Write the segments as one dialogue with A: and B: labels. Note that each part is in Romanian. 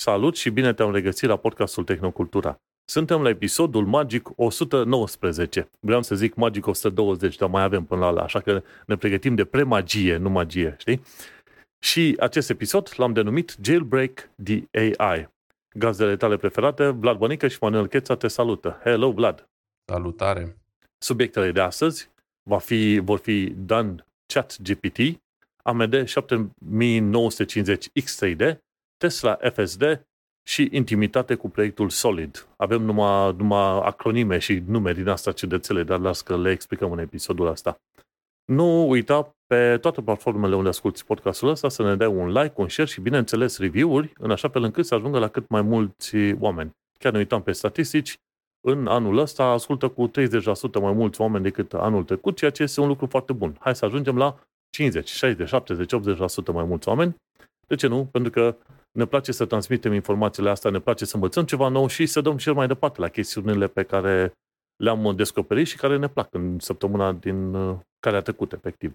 A: Salut și bine te-am regăsit la podcastul Tehnocultura. Suntem la episodul Magic 119. Vreau să zic Magic 120, dar mai avem până la ala, așa că ne pregătim de premagie, nu magie, știi? Și acest episod l-am denumit Jailbreak the AI. Gazdele tale preferate, Vlad Bănică și Manuel Cheța te salută. Hello, Vlad!
B: Salutare!
A: Subiectele de astăzi va fi, vor fi Dan Chat GPT, AMD 7950 X3D, Tesla FSD și intimitate cu proiectul Solid. Avem numai, numai acronime și numeri din asta ciudățele, dar las că le explicăm în episodul ăsta. Nu uita pe toate platformele unde asculti podcastul ăsta să ne dai un like, un share și, bineînțeles, review-uri, în așa fel încât să ajungă la cât mai mulți oameni. Chiar ne uitam pe statistici, în anul ăsta ascultă cu 30% mai mulți oameni decât anul trecut, ceea ce este un lucru foarte bun. Hai să ajungem la 50, 60, 70, 80% mai mulți oameni. De ce nu? Pentru că ne place să transmitem informațiile astea, ne place să învățăm ceva nou și să dăm și mai departe la chestiunile pe care le-am descoperit și care ne plac în săptămâna din uh, care a trecut, efectiv.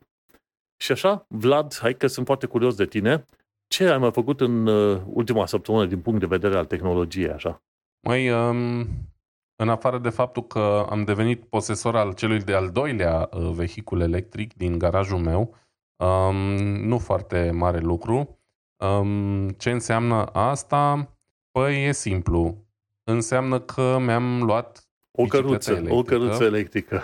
A: Și așa, Vlad, hai că sunt foarte curios de tine. Ce ai mai făcut în uh, ultima săptămână din punct de vedere al tehnologiei, așa?
B: Mai, um, în afară de faptul că am devenit posesor al celui de-al doilea uh, vehicul electric din garajul meu, um, nu foarte mare lucru, Um, ce înseamnă asta? Păi e simplu. Înseamnă că mi-am luat
A: o căruță, electrică. o căruță electrică.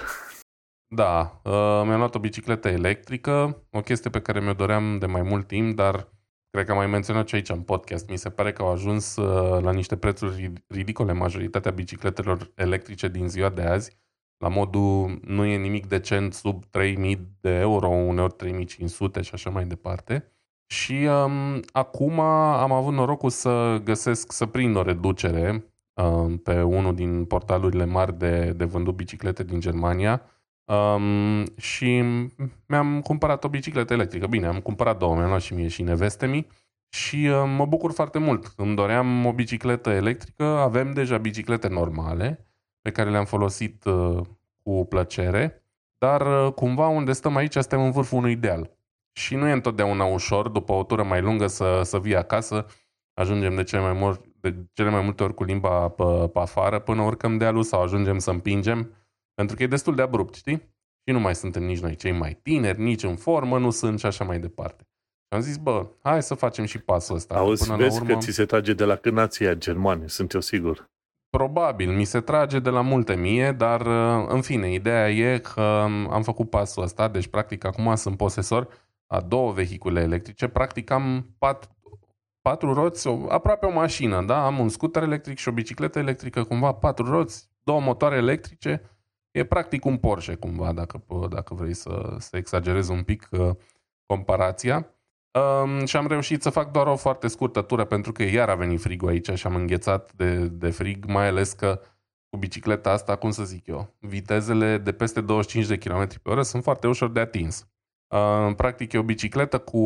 B: Da, uh, mi-am luat o bicicletă electrică, o chestie pe care mi-o doream de mai mult timp, dar cred că am mai menționat și aici în podcast. Mi se pare că au ajuns uh, la niște prețuri ridicole majoritatea bicicletelor electrice din ziua de azi. La modul nu e nimic decent sub 3000 de euro, uneori 3500 și așa mai departe. Și um, acum am avut norocul să găsesc, să prind o reducere um, pe unul din portalurile mari de, de vândut biciclete din Germania um, și mi-am cumpărat o bicicletă electrică. Bine, am cumpărat două, mi-am luat și mie și neveste și um, mă bucur foarte mult. Îmi doream o bicicletă electrică, avem deja biciclete normale pe care le-am folosit uh, cu plăcere, dar uh, cumva unde stăm aici suntem în vârful unui ideal. Și nu e întotdeauna ușor, după o tură mai lungă, să, să vii acasă. Ajungem de cele mai, mor, de cele mai multe ori cu limba pe, pe afară până urcăm dealul sau ajungem să împingem, pentru că e destul de abrupt, știi? Și nu mai suntem nici noi cei mai tineri, nici în formă nu sunt și așa mai departe. Și am zis, bă, hai să facem și pasul ăsta.
A: Auzi, până vezi la urmă... că ți se trage de la cânația germani, sunt eu sigur.
B: Probabil, mi se trage de la multe mie, dar în fine, ideea e că am făcut pasul ăsta, deci practic acum sunt posesor a două vehicule electrice, practic am pat, patru roți, o, aproape o mașină, da? Am un scooter electric și o bicicletă electrică, cumva patru roți, două motoare electrice, e practic un Porsche cumva, dacă, dacă vrei să, să exagerez un pic uh, comparația. Um, și am reușit să fac doar o foarte scurtă tură pentru că iar a venit frigul aici și am înghețat de, de frig, mai ales că cu bicicleta asta, cum să zic eu, vitezele de peste 25 de km pe oră sunt foarte ușor de atins. Uh, practic e o bicicletă cu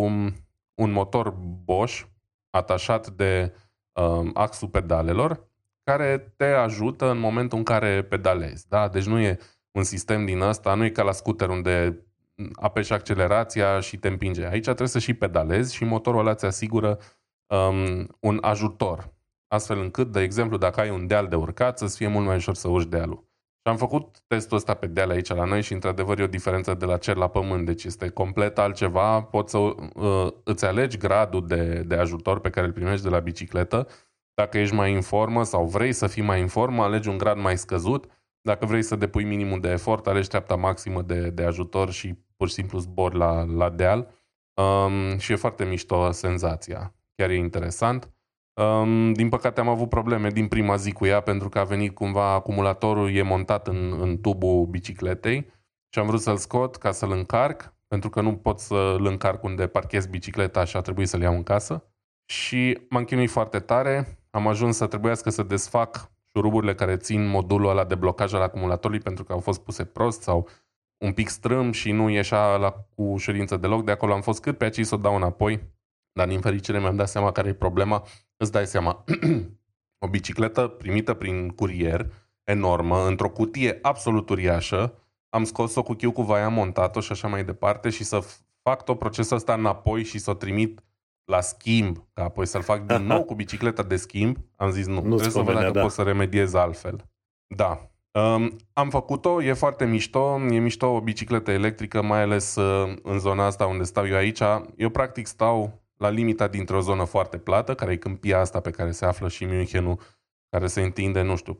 B: un motor Bosch atașat de uh, axul pedalelor care te ajută în momentul în care pedalezi. Da? Deci nu e un sistem din ăsta, nu e ca la scooter unde apeși accelerația și te împinge. Aici trebuie să și pedalezi și motorul ăla îți asigură um, un ajutor. Astfel încât, de exemplu, dacă ai un deal de urcat, să-ți fie mult mai ușor să urci dealul. Și am făcut testul ăsta pe deal aici la noi și într-adevăr e o diferență de la cer la pământ, deci este complet altceva. Poți să uh, îți alegi gradul de, de ajutor pe care îl primești de la bicicletă. Dacă ești mai în formă sau vrei să fii mai în formă, alegi un grad mai scăzut. Dacă vrei să depui minimul de efort, alegi treapta maximă de, de ajutor și pur și simplu zbori la, la deal. Um, și e foarte mișto senzația. Chiar e interesant. Um, din păcate am avut probleme din prima zi cu ea pentru că a venit cumva acumulatorul, e montat în, în tubul bicicletei și am vrut să-l scot ca să-l încarc pentru că nu pot să-l încarc unde parchez bicicleta și a trebuit să-l iau în casă. Și m-am chinuit foarte tare, am ajuns să trebuiască să desfac șuruburile care țin modulul ăla de blocaj al acumulatorului pentru că au fost puse prost sau un pic strâm și nu ieșea la cu ușurință deloc. De acolo am fost cât pe aici să o dau înapoi, dar din fericire mi-am dat seama care e problema îți dai seama, o bicicletă primită prin curier, enormă, într-o cutie absolut uriașă, am scos-o cu chiu cu vaia montat-o și așa mai departe și să fac tot procesul ăsta înapoi și să o trimit la schimb, ca apoi să-l fac din nou cu bicicleta de schimb, am zis nu,
A: Nu-ți
B: trebuie să văd
A: convenea,
B: dacă
A: da.
B: pot să remediez altfel. Da. Um, am făcut-o, e foarte mișto, e mișto o bicicletă electrică, mai ales uh, în zona asta unde stau eu aici. Eu practic stau la limita dintre o zonă foarte plată, care e câmpia asta pe care se află și Münchenul, care se întinde, nu știu,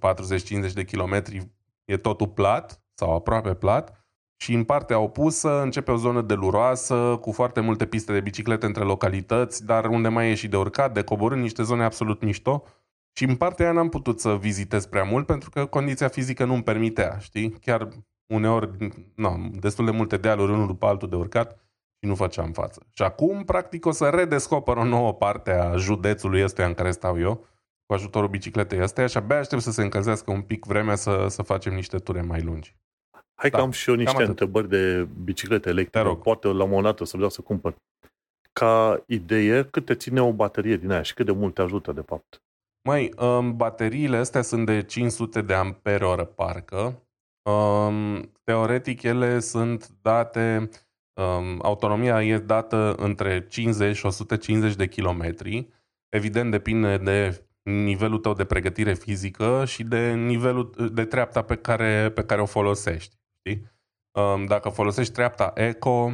B: 40-50 de kilometri, e totul plat sau aproape plat. Și în partea opusă începe o zonă deluroasă, cu foarte multe piste de biciclete între localități, dar unde mai e și de urcat, de coborât, niște zone absolut mișto. Și în partea aia n-am putut să vizitez prea mult pentru că condiția fizică nu-mi permitea, știi? Chiar uneori, no, destul de multe dealuri unul după altul de urcat și nu făceam față. Și acum, practic, o să redescoper o nouă parte a județului ăstuia în care stau eu, cu ajutorul bicicletei astea și abia aștept să se încălzească un pic vremea să, să facem niște ture mai lungi.
A: Hai că
B: Da,
A: am și eu niște
B: atât.
A: întrebări de biciclete electrice.
B: Te rog.
A: Poate la un moment dat o să vreau să cumpăr. Ca idee, cât te ține o baterie din aia și cât de mult te ajută, de fapt?
B: Măi, um, bateriile astea sunt de 500 de ampere oră parcă. Um, teoretic ele sunt date, um, autonomia e dată între 50 și 150 de kilometri. Evident depinde de nivelul tău de pregătire fizică și de nivelul de treapta pe care, pe care o folosești. Știi? Um, dacă folosești treapta eco,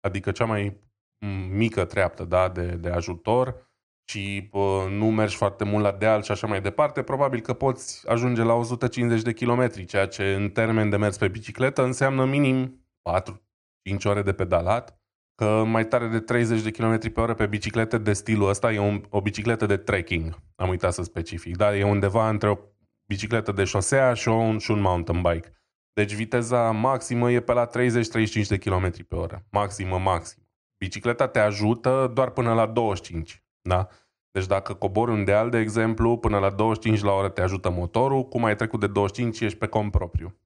B: adică cea mai m, mică treaptă da, de, de ajutor, și pă, nu mergi foarte mult la deal și așa mai departe, probabil că poți ajunge la 150 de kilometri, ceea ce în termen de mers pe bicicletă înseamnă minim 4-5 ore de pedalat, că mai tare de 30 de km pe oră pe biciclete de stilul ăsta e un, o bicicletă de trekking, am uitat să specific, dar e undeva între o bicicletă de șosea și un, și un mountain bike. Deci viteza maximă e pe la 30-35 de km pe oră, maximă, maximă. Bicicleta te ajută doar până la 25, da? Deci dacă cobori un deal, de exemplu, până la 25 la oră te ajută motorul, cum ai trecut de 25 ești pe cont propriu.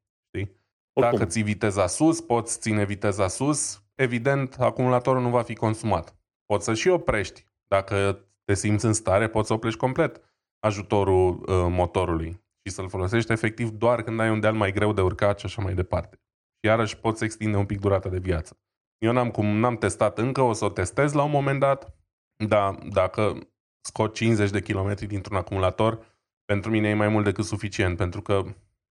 B: Știi?
A: Oricum,
B: Dacă ții viteza sus, poți ține viteza sus, evident, acumulatorul nu va fi consumat. Poți să și oprești. Dacă te simți în stare, poți să oprești complet ajutorul uh, motorului și să-l folosești efectiv doar când ai un deal mai greu de urcat și așa mai departe. Și iarăși poți extinde un pic durata de viață. Eu n-am, cum, n-am testat încă, o să o testez la un moment dat, dar dacă scot 50 de kilometri dintr-un acumulator, pentru mine e mai mult decât suficient, pentru că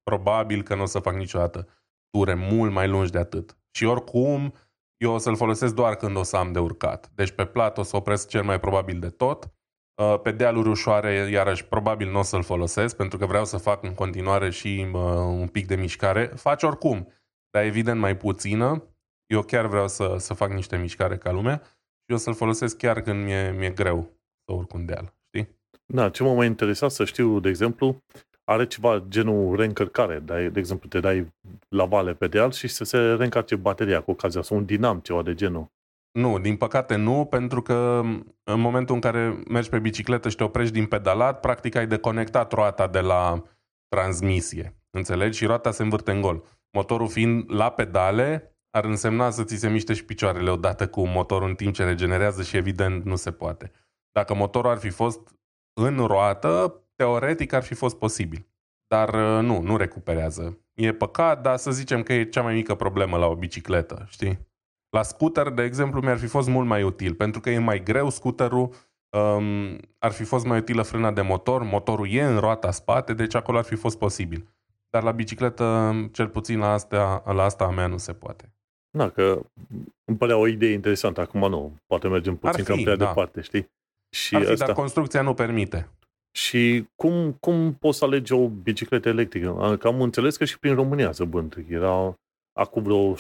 B: probabil că nu o să fac niciodată ture mult mai lungi de atât. Și oricum, eu o să-l folosesc doar când o să am de urcat. Deci pe plat o să opresc cel mai probabil de tot. Uh, Pe dealuri ușoare, iarăși, probabil nu o să-l folosesc, pentru că vreau să fac în continuare și uh, un pic de mișcare. Faci oricum, dar evident mai puțină. Eu chiar vreau să, să fac niște mișcare ca lumea și o să-l folosesc chiar când mi-e, mi-e greu să urc un deal. Știi?
A: Da, ce mă mai interesa să știu, de exemplu, are ceva genul reîncărcare. Dai, de exemplu, te dai la vale pe deal și să se reîncarce bateria cu ocazia sau un dinam, ceva de genul.
B: Nu, din păcate nu, pentru că în momentul în care mergi pe bicicletă și te oprești din pedalat, practic ai deconectat roata de la transmisie. Înțelegi? Și roata se învârte în gol. Motorul fiind la pedale, ar însemna să ți se miște și picioarele odată cu motorul în timp ce regenerează și evident nu se poate. Dacă motorul ar fi fost în roată, teoretic ar fi fost posibil. Dar uh, nu, nu recuperează. E păcat, dar să zicem că e cea mai mică problemă la o bicicletă, știi? La scooter, de exemplu, mi-ar fi fost mult mai util, pentru că e mai greu scooterul, um, ar fi fost mai utilă frâna de motor, motorul e în roata spate, deci acolo ar fi fost posibil. Dar la bicicletă, cel puțin la asta, la asta a mea, nu se poate.
A: Da, că îmi părea o idee interesantă. Acum nu, poate mergem puțin
B: Ar
A: cam
B: fi,
A: prea
B: da.
A: departe, știi? Și,
B: Ar fi,
A: asta.
B: dar construcția nu permite.
A: Și cum, cum poți să alegi o bicicletă electrică? Că am înțeles că și prin România se vând. Era, acum vreo 6-7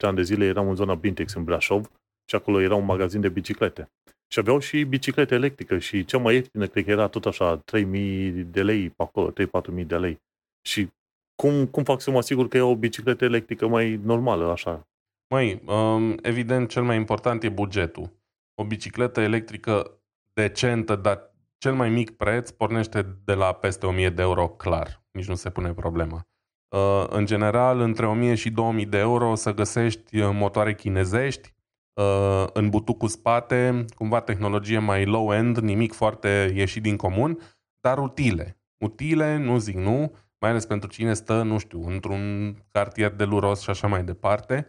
A: ani de zile eram în zona Bintex în Brașov și acolo era un magazin de biciclete. Și aveau și biciclete electrică și cea mai ieftină cred că era tot așa 3000 de lei pe acolo, 3-4000 de lei. Și cum, cum fac să mă asigur că e o bicicletă electrică mai normală, așa?
B: Măi, um, evident, cel mai important e bugetul. O bicicletă electrică decentă, dar cel mai mic preț pornește de la peste 1000 de euro, clar. Nici nu se pune problema. Uh, în general, între 1000 și 2000 de euro o să găsești uh, motoare chinezești, uh, în butuc cu spate, cumva tehnologie mai low-end, nimic foarte ieșit din comun, dar utile. Utile, nu zic nu, mai ales pentru cine stă, nu știu, într-un cartier de luros și așa mai departe.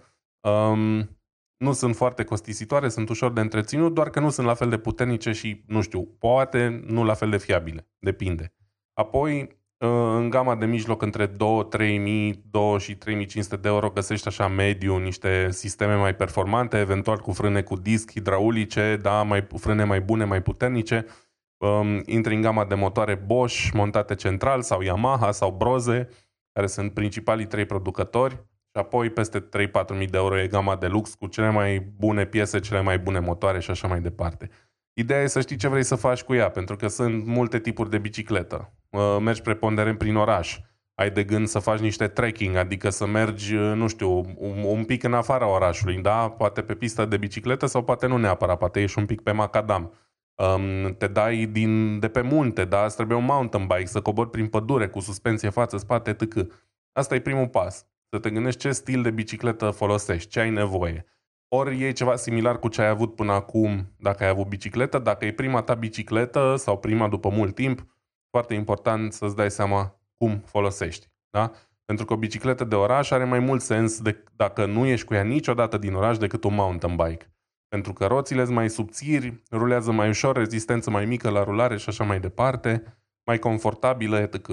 B: Um, nu sunt foarte costisitoare, sunt ușor de întreținut, doar că nu sunt la fel de puternice și, nu știu, poate nu la fel de fiabile. Depinde. Apoi, ă, în gama de mijloc între 2, 3000, 2 și 3500 de euro găsești așa mediu niște sisteme mai performante, eventual cu frâne cu disc hidraulice, da, mai, frâne mai bune, mai puternice. Um, intri în gama de motoare Bosch montate central sau Yamaha sau Broze, care sunt principalii trei producători. Și apoi peste 3-4 mii de euro e gama de lux cu cele mai bune piese, cele mai bune motoare și așa mai departe. Ideea e să știi ce vrei să faci cu ea, pentru că sunt multe tipuri de bicicletă. Mergi preponderent prin oraș, ai de gând să faci niște trekking, adică să mergi, nu știu, un, un pic în afara orașului, da? Poate pe pistă de bicicletă sau poate nu neapărat, poate ești un pic pe macadam. Um, te dai din, de pe munte, da? Îți trebuie un mountain bike, să cobori prin pădure cu suspensie față, spate, tâc. Asta e primul pas. Să te gândești ce stil de bicicletă folosești, ce ai nevoie. Ori e ceva similar cu ce ai avut până acum dacă ai avut bicicletă. Dacă e prima ta bicicletă sau prima după mult timp, foarte important să-ți dai seama cum folosești. Da? Pentru că o bicicletă de oraș are mai mult sens de, dacă nu ești cu ea niciodată din oraș decât un mountain bike. Pentru că roțile sunt mai subțiri, rulează mai ușor, rezistență mai mică la rulare și așa mai departe, mai confortabilă, etc.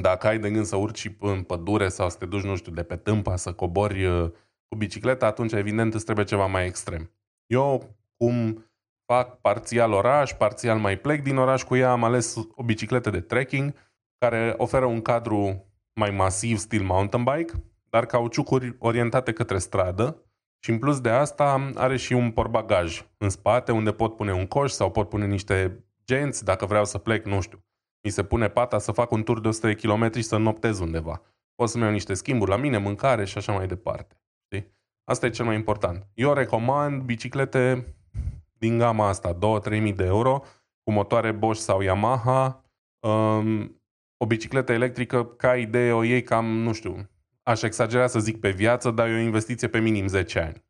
B: Dacă ai de gând să urci în pădure sau să te duci, nu știu, de pe tâmpa, să cobori uh, cu bicicleta, atunci evident îți trebuie ceva mai extrem. Eu, cum fac parțial oraș, parțial mai plec din oraș cu ea, am ales o bicicletă de trekking care oferă un cadru mai masiv, stil mountain bike, dar cauciucuri orientate către stradă și în plus de asta are și un porbagaj în spate unde pot pune un coș sau pot pune niște genți dacă vreau să plec, nu știu mi se pune pata să fac un tur de 100 de km și să noptez undeva. Pot să-mi iau niște schimburi la mine, mâncare și așa mai departe. Știi? Asta e cel mai important. Eu recomand biciclete din gama asta, 2-3 mii de euro, cu motoare Bosch sau Yamaha. Um, o bicicletă electrică, ca idee, o iei cam, nu știu, aș exagera să zic pe viață, dar e o investiție pe minim 10 ani.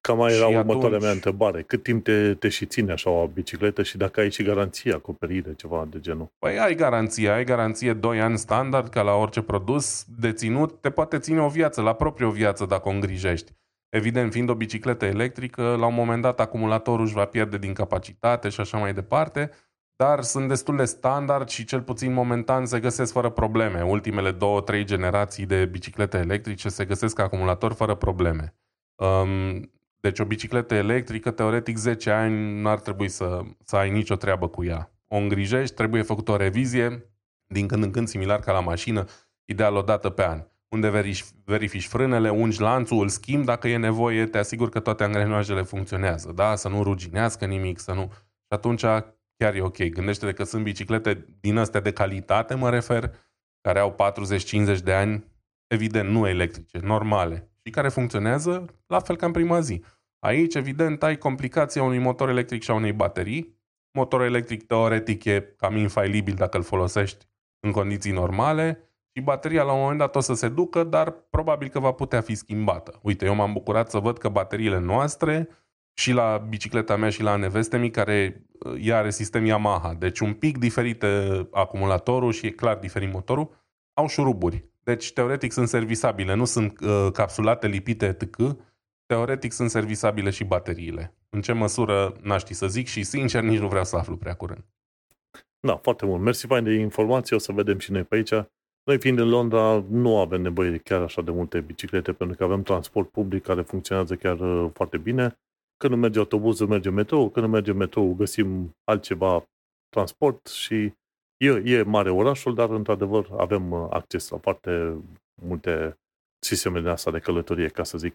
A: Cam mai era următoarea atunci... mea întrebare. Cât timp te, te și ține așa o bicicletă și dacă ai și garanție, acoperire, ceva de genul?
B: Păi ai garanție, ai garanție 2 ani standard, ca la orice produs deținut, te poate ține o viață, la proprie o viață dacă o îngrijești. Evident, fiind o bicicletă electrică, la un moment dat acumulatorul își va pierde din capacitate și așa mai departe, dar sunt destul de standard și cel puțin momentan se găsesc fără probleme. Ultimele două, trei generații de biciclete electrice se găsesc acumulator fără probleme. Um, deci o bicicletă electrică, teoretic 10 ani, nu ar trebui să, să ai nicio treabă cu ea. O îngrijești, trebuie făcut o revizie, din când în când similar ca la mașină, ideal o dată pe an. Unde verifici, verifici frânele, ungi lanțul, îl schimbi dacă e nevoie, te asiguri că toate angrenajele funcționează, da? Să nu ruginească nimic, să nu... Și atunci chiar e ok. Gândește-te că sunt biciclete din astea de calitate, mă refer, care au 40-50 de ani, evident nu electrice, normale, și care funcționează la fel ca în prima zi. Aici, evident, ai complicația unui motor electric și a unei baterii. Motorul electric, teoretic, e cam infailibil dacă îl folosești în condiții normale și bateria la un moment dat o să se ducă, dar probabil că va putea fi schimbată. Uite, eu m-am bucurat să văd că bateriile noastre și la bicicleta mea și la neveste mi, care ea are sistem Yamaha, deci un pic diferit acumulatorul și e clar diferit motorul, au șuruburi. Deci, teoretic, sunt servisabile, nu sunt uh, capsulate, lipite, etc teoretic sunt servisabile și bateriile. În ce măsură, n-aș ști să zic și sincer nici nu vreau să aflu prea curând.
A: Da, foarte mult. Mersi fain de informații, o să vedem și noi pe aici. Noi fiind în Londra, nu avem nevoie de chiar așa de multe biciclete, pentru că avem transport public care funcționează chiar uh, foarte bine. Când nu merge autobuzul, merge metrou, când nu merge metrou, găsim altceva transport și e, e mare orașul, dar într-adevăr avem uh, acces la foarte multe sisteme de asta de călătorie, ca să zic.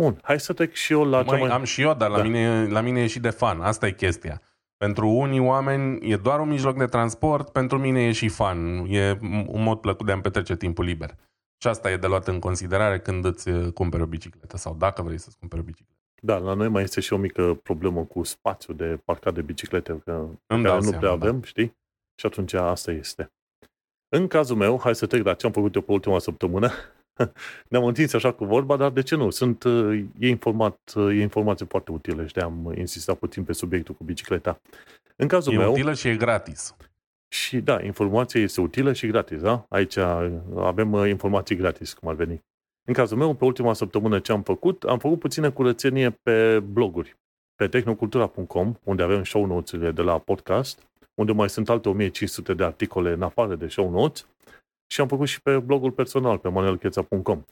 A: Bun, hai să trec și eu la
B: Măi, cea mai... am și eu, dar la, da. mine, la mine e și de fan. Asta e chestia. Pentru unii oameni e doar un mijloc de transport, pentru mine e și fan. E un mod plăcut de a-mi petrece timpul liber. Și asta e de luat în considerare când îți uh, cumperi o bicicletă sau dacă vrei să-ți cumperi o bicicletă.
A: Da, la noi mai este și o mică problemă cu spațiu de parcat de biciclete, că Îmi care nu seama, prea avem, da. știi? Și atunci asta este. În cazul meu, hai să trec la ce am făcut eu pe ultima săptămână. ne-am întins așa cu vorba, dar de ce nu? Sunt, uh, e, informat, uh, e informație foarte utilă și de-am insistat puțin pe subiectul cu bicicleta.
B: În cazul e meu... utilă și e gratis.
A: Și da, informația este utilă și gratis, da? Aici uh, avem informații gratis, cum ar veni. În cazul meu, pe ultima săptămână ce am făcut, am făcut puțină curățenie pe bloguri. Pe tehnocultura.com, unde avem show notes de la podcast, unde mai sunt alte 1500 de articole în afară de show notes, și am făcut și pe blogul personal, pe manuelcheța.com.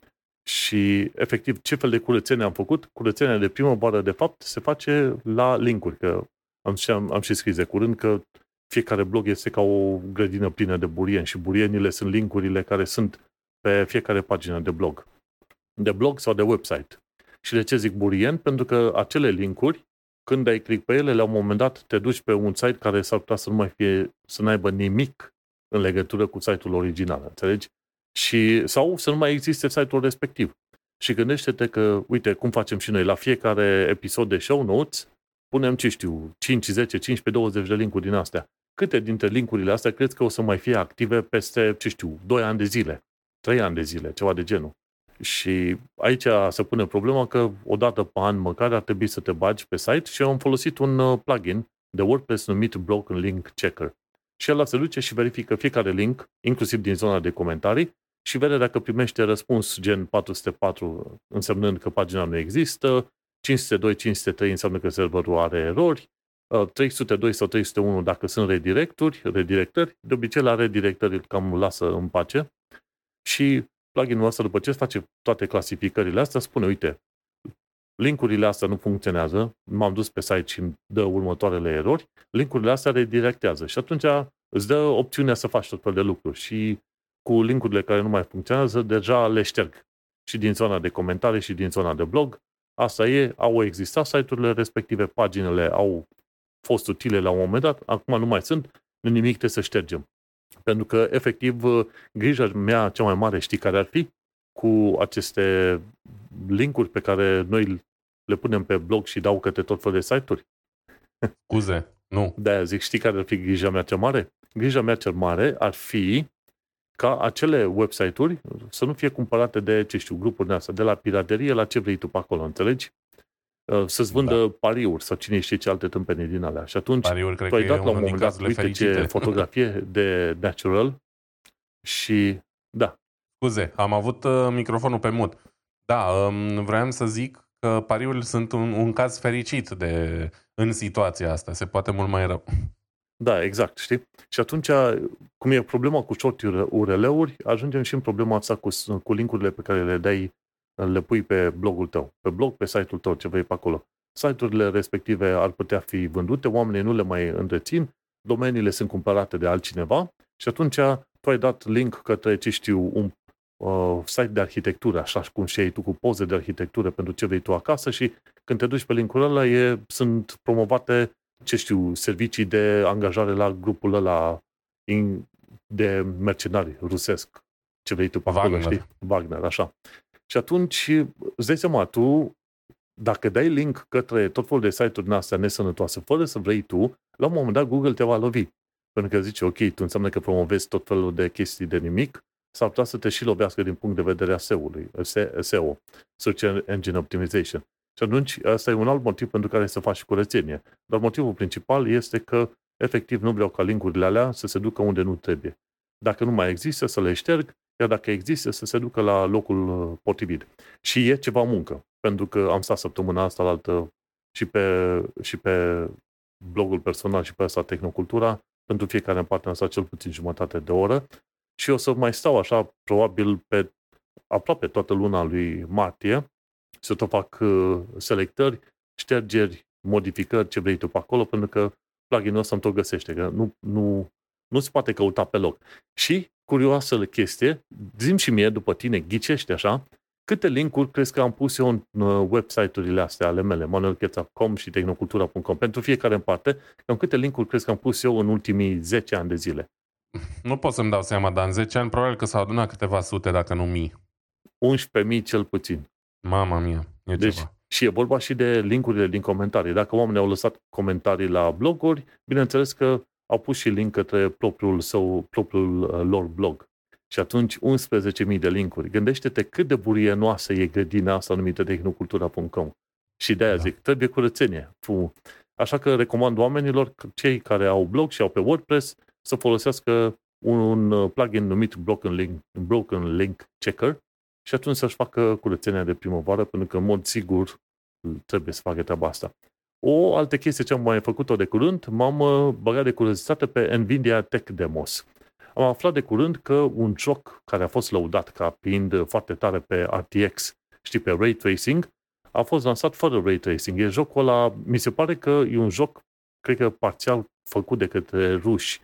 A: Și, efectiv, ce fel de curățenie am făcut? Curățenia de primăvară, de fapt, se face la linkuri, că am, am, am și scris de curând că fiecare blog este ca o grădină plină de burieni și burienile sunt linkurile care sunt pe fiecare pagină de blog. De blog sau de website. Și de ce zic burien? Pentru că acele linkuri, când ai click pe ele, la un moment dat te duci pe un site care s-ar putea să nu mai fie, să n-aibă nimic în legătură cu site-ul original, înțelegi? Și, sau să nu mai existe site-ul respectiv. Și gândește-te că, uite, cum facem și noi, la fiecare episod de show notes, punem, ce știu, 5, 10, 15, 20 de linkuri din astea. Câte dintre linkurile astea crezi că o să mai fie active peste, ce știu, 2 ani de zile, 3 ani de zile, ceva de genul? Și aici se pune problema că o dată pe an măcar ar trebui să te bagi pe site și am folosit un uh, plugin de WordPress numit Broken Link Checker. Și el se duce și verifică fiecare link, inclusiv din zona de comentarii, și vede dacă primește răspuns gen 404 însemnând că pagina nu există, 502, 503 înseamnă că serverul are erori, 302 uh, sau 301 dacă sunt redirecturi, redirectări, de obicei la redirectări cam lasă în pace și pluginul ăsta după ce face toate clasificările astea spune, uite, linkurile astea nu funcționează, m-am dus pe site și îmi dă următoarele erori, linkurile astea redirectează și atunci îți dă opțiunea să faci tot fel de lucruri și cu linkurile care nu mai funcționează, deja le șterg. Și din zona de comentarii și din zona de blog. Asta e, au existat site-urile respective, paginile au fost utile la un moment dat, acum nu mai sunt, nimic trebuie să ștergem. Pentru că, efectiv, grija mea cea mai mare, știi care ar fi? Cu aceste linkuri pe care noi le punem pe blog și dau către tot felul de site-uri.
B: Scuze, nu.
A: De-aia zic, știi care ar fi grija mea cea mare? Grija mea cea mare ar fi ca acele website-uri să nu fie cumpărate de, ce știu, grupuri astea, de la piraterie la ce vrei tu pe acolo, înțelegi? Uh, să-ți vândă da. pariuri sau cine știe ce alte tâmpenii din alea. Și atunci
B: pariuri, cred
A: tu ai dat
B: la
A: un moment dat, uite fericite. ce fotografie de natural și da.
B: Scuze, am avut uh, microfonul pe mut. Da, um, vreau să zic că pariurile sunt un, un caz fericit de, în situația asta. Se poate mult mai rău.
A: Da, exact, știi? Și atunci, cum e problema cu short URL-uri, ajungem și în problema asta cu, cu linkurile pe care le dai, le pui pe blogul tău, pe blog, pe site-ul tău, ce vrei pe acolo. Site-urile respective ar putea fi vândute, oamenii nu le mai întrețin, domeniile sunt cumpărate de altcineva și atunci tu ai dat link către, ce știu, un uh, site de arhitectură, așa cum și ai tu cu poze de arhitectură pentru ce vrei tu acasă și când te duci pe linkul ăla e, sunt promovate ce știu, servicii de angajare la grupul ăla de mercenari rusesc. Ce vrei tu pe acolo, Wagner. știi? Wagner, așa. Și atunci, îți dai seama, tu, dacă dai link către tot felul de site-uri din astea nesănătoase, fără să vrei tu, la un moment dat Google te va lovi. Pentru că zice, ok, tu înseamnă că promovezi tot felul de chestii de nimic, s-ar putea să te și lovească din punct de vedere a SEO-ului, SEO, Search Engine Optimization. Și atunci, asta e un alt motiv pentru care să faci curățenie. Dar motivul principal este că, efectiv, nu vreau ca linkurile alea să se ducă unde nu trebuie. Dacă nu mai există, să le șterg, iar dacă există, să se ducă la locul uh, potrivit. Și e ceva muncă, pentru că am stat săptămâna asta la altă și pe, și pe blogul personal și pe asta Tehnocultura, pentru fiecare în partea asta cel puțin jumătate de oră și o să mai stau așa, probabil pe aproape toată luna lui martie, să tot fac uh, selectări, ștergeri, modificări, ce vrei tu pe acolo, pentru că pluginul ăsta îmi tot găsește, că nu, nu, nu se poate căuta pe loc. Și, curioasă chestie, zim și mie, după tine, ghicește așa, câte linkuri crezi că am pus eu în uh, website-urile astea ale mele, manuelcheța.com și tehnocultura.com, pentru fiecare în parte, cam câte linkuri crezi că am pus eu în ultimii 10 ani de zile?
B: Nu pot să-mi dau seama, dar în 10 ani probabil că s-au adunat câteva sute, dacă nu mii.
A: 11.000 cel puțin.
B: Mama mia, e
A: deci,
B: ceva.
A: Și e vorba și de linkurile din comentarii. Dacă oamenii au lăsat comentarii la bloguri, bineînțeles că au pus și link către propriul, sau, propriul uh, lor blog. Și atunci 11.000 de linkuri. Gândește-te cât de burienoasă e grădina asta numită tehnocultura.com. Și de-aia da. zic, trebuie curățenie. Tu. Așa că recomand oamenilor, cei care au blog și au pe WordPress, să folosească un, un uh, plugin numit Broken Link, Broken Link Checker, și atunci să-și facă curățenia de primăvară, pentru că, în mod sigur, trebuie să facă treaba asta. O altă chestie ce am mai făcut-o de curând, m-am uh, băgat de curiozitate pe Nvidia Tech Demos. Am aflat de curând că un joc care a fost lăudat ca fiind foarte tare pe RTX, știi, pe Ray Tracing, a fost lansat fără Ray Tracing. E jocul ăla, mi se pare că e un joc, cred că parțial făcut de către ruși.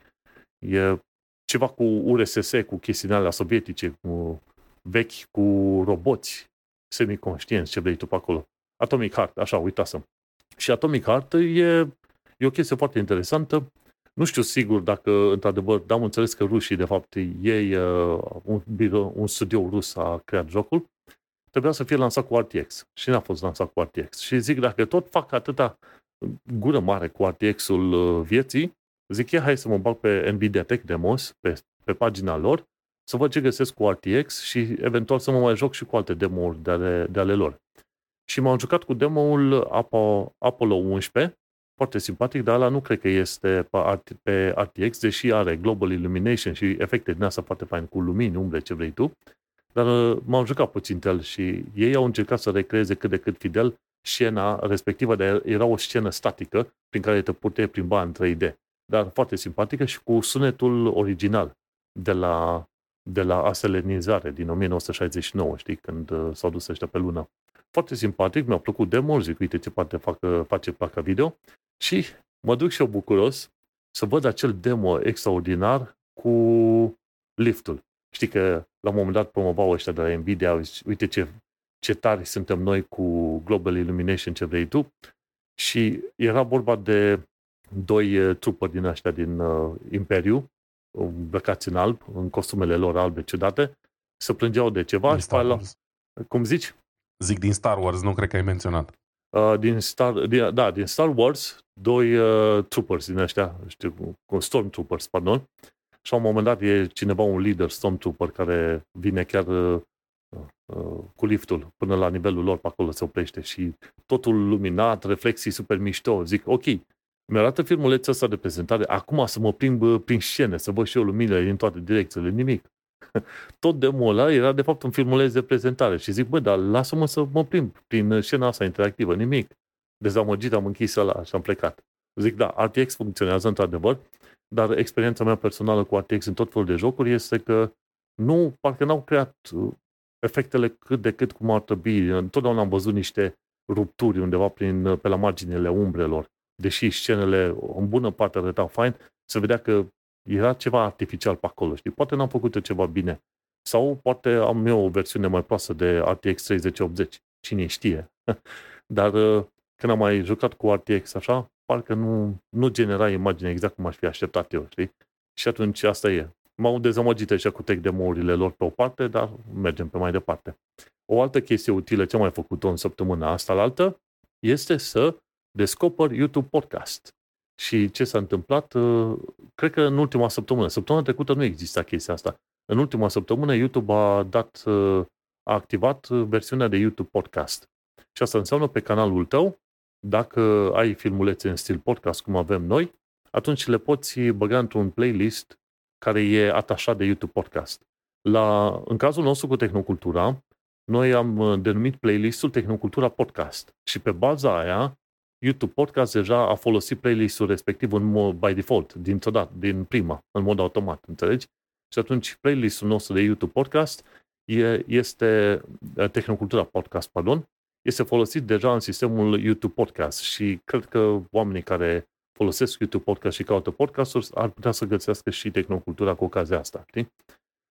A: E ceva cu URSS, cu chestiunile sovietice, cu vechi, cu roboți semiconștienți, ce vrei tu pe acolo. Atomic Heart, așa, uitasem. Și Atomic Heart e, e o chestie foarte interesantă. Nu știu sigur dacă, într-adevăr, dar am înțeles că rușii, de fapt, ei, uh, un, un studio rus a creat jocul, trebuia să fie lansat cu RTX și n-a fost lansat cu RTX. Și zic, dacă tot fac atâta gură mare cu RTX-ul uh, vieții, zic, ia hai să mă bag pe Nvidia Tech Demos, pe, pe pagina lor, să văd ce găsesc cu RTX și eventual să mă mai joc și cu alte demo-uri de ale, de ale lor. Și m-am jucat cu demo-ul Apollo 11, foarte simpatic, dar ăla nu cred că este pe, RTX, deși are Global Illumination și efecte din asta foarte fain, cu lumini, umbre, ce vrei tu. Dar uh, m-am jucat puțin el și ei au încercat să recreeze cât de cât fidel scena respectivă, dar era o scenă statică prin care te puteai plimba în 3D. Dar foarte simpatică și cu sunetul original de la, de la aselenizare din 1969, știi, când uh, s-au dus ăștia pe lună. Foarte simpatic, mi-a plăcut demo zic, uite ce poate facă, face placa video și mă duc și eu bucuros să văd acel demo extraordinar cu liftul. Știi că la un moment dat promovau ăștia de la Nvidia, uite ce, ce tari suntem noi cu Global Illumination, ce vrei tu. Și era vorba de doi uh, trupări din ăștia din uh, Imperiu, îmbrăcați în alb, în costumele lor albe ciudate, se plângeau de ceva și la... Cum zici?
B: Zic din Star Wars, nu cred că ai menționat.
A: Uh, din Star, din, da, din Star Wars, doi uh, troopers din ăștia, știu, Stormtroopers, pardon, și la un moment dat e cineva, un lider Stormtrooper, care vine chiar uh, uh, cu liftul până la nivelul lor, pe acolo se oprește și totul luminat, reflexii super mișto. Zic, ok, mi-arată filmulețul ăsta de prezentare, acum să mă plimb uh, prin scene, să văd și eu luminile din toate direcțiile, nimic. Tot demo ăla era de fapt un filmuleț de prezentare și zic, bă, dar lasă-mă să mă plimb prin scena asta interactivă, nimic. Dezamăgit am închis ăla și am plecat. Zic, da, RTX funcționează într-adevăr, dar experiența mea personală cu RTX în tot felul de jocuri este că nu, parcă n-au creat uh, efectele cât de cât cum ar trebui. Întotdeauna am văzut niște rupturi undeva prin, uh, pe la marginile umbrelor. Deși scenele în bună parte arătau fain, se vedea că era ceva artificial pe acolo, știi? Poate n-am făcut ceva bine. Sau poate am eu o versiune mai proastă de RTX 3080. Cine știe. Dar uh, când am mai jucat cu RTX așa, parcă nu, nu genera imaginea exact cum aș fi așteptat eu, știi? Și atunci asta e. M-au dezamăgit așa cu tech demo-urile lor pe o parte, dar mergem pe mai departe. O altă chestie utilă ce am mai făcut-o în săptămâna asta la altă este să descoper YouTube Podcast. Și ce s-a întâmplat? Uh, cred că în ultima săptămână. Săptămâna trecută nu exista chestia asta. În ultima săptămână YouTube a dat, uh, a activat versiunea de YouTube Podcast. Și asta înseamnă pe canalul tău dacă ai filmulețe în stil podcast, cum avem noi, atunci le poți băga într-un playlist care e atașat de YouTube Podcast. La, în cazul nostru cu Tehnocultura, noi am uh, denumit playlistul Tehnocultura Podcast și pe baza aia YouTube Podcast deja a folosit playlistul respectiv în mod by default, dintr-o dată, din prima, în mod automat, înțelegi? Și atunci playlistul nostru de YouTube Podcast e, este uh, Tehnocultura Podcast, pardon, este folosit deja în sistemul YouTube Podcast și cred că oamenii care folosesc YouTube Podcast și caută podcasturi ar putea să găsească și Tehnocultura cu ocazia asta. Știi?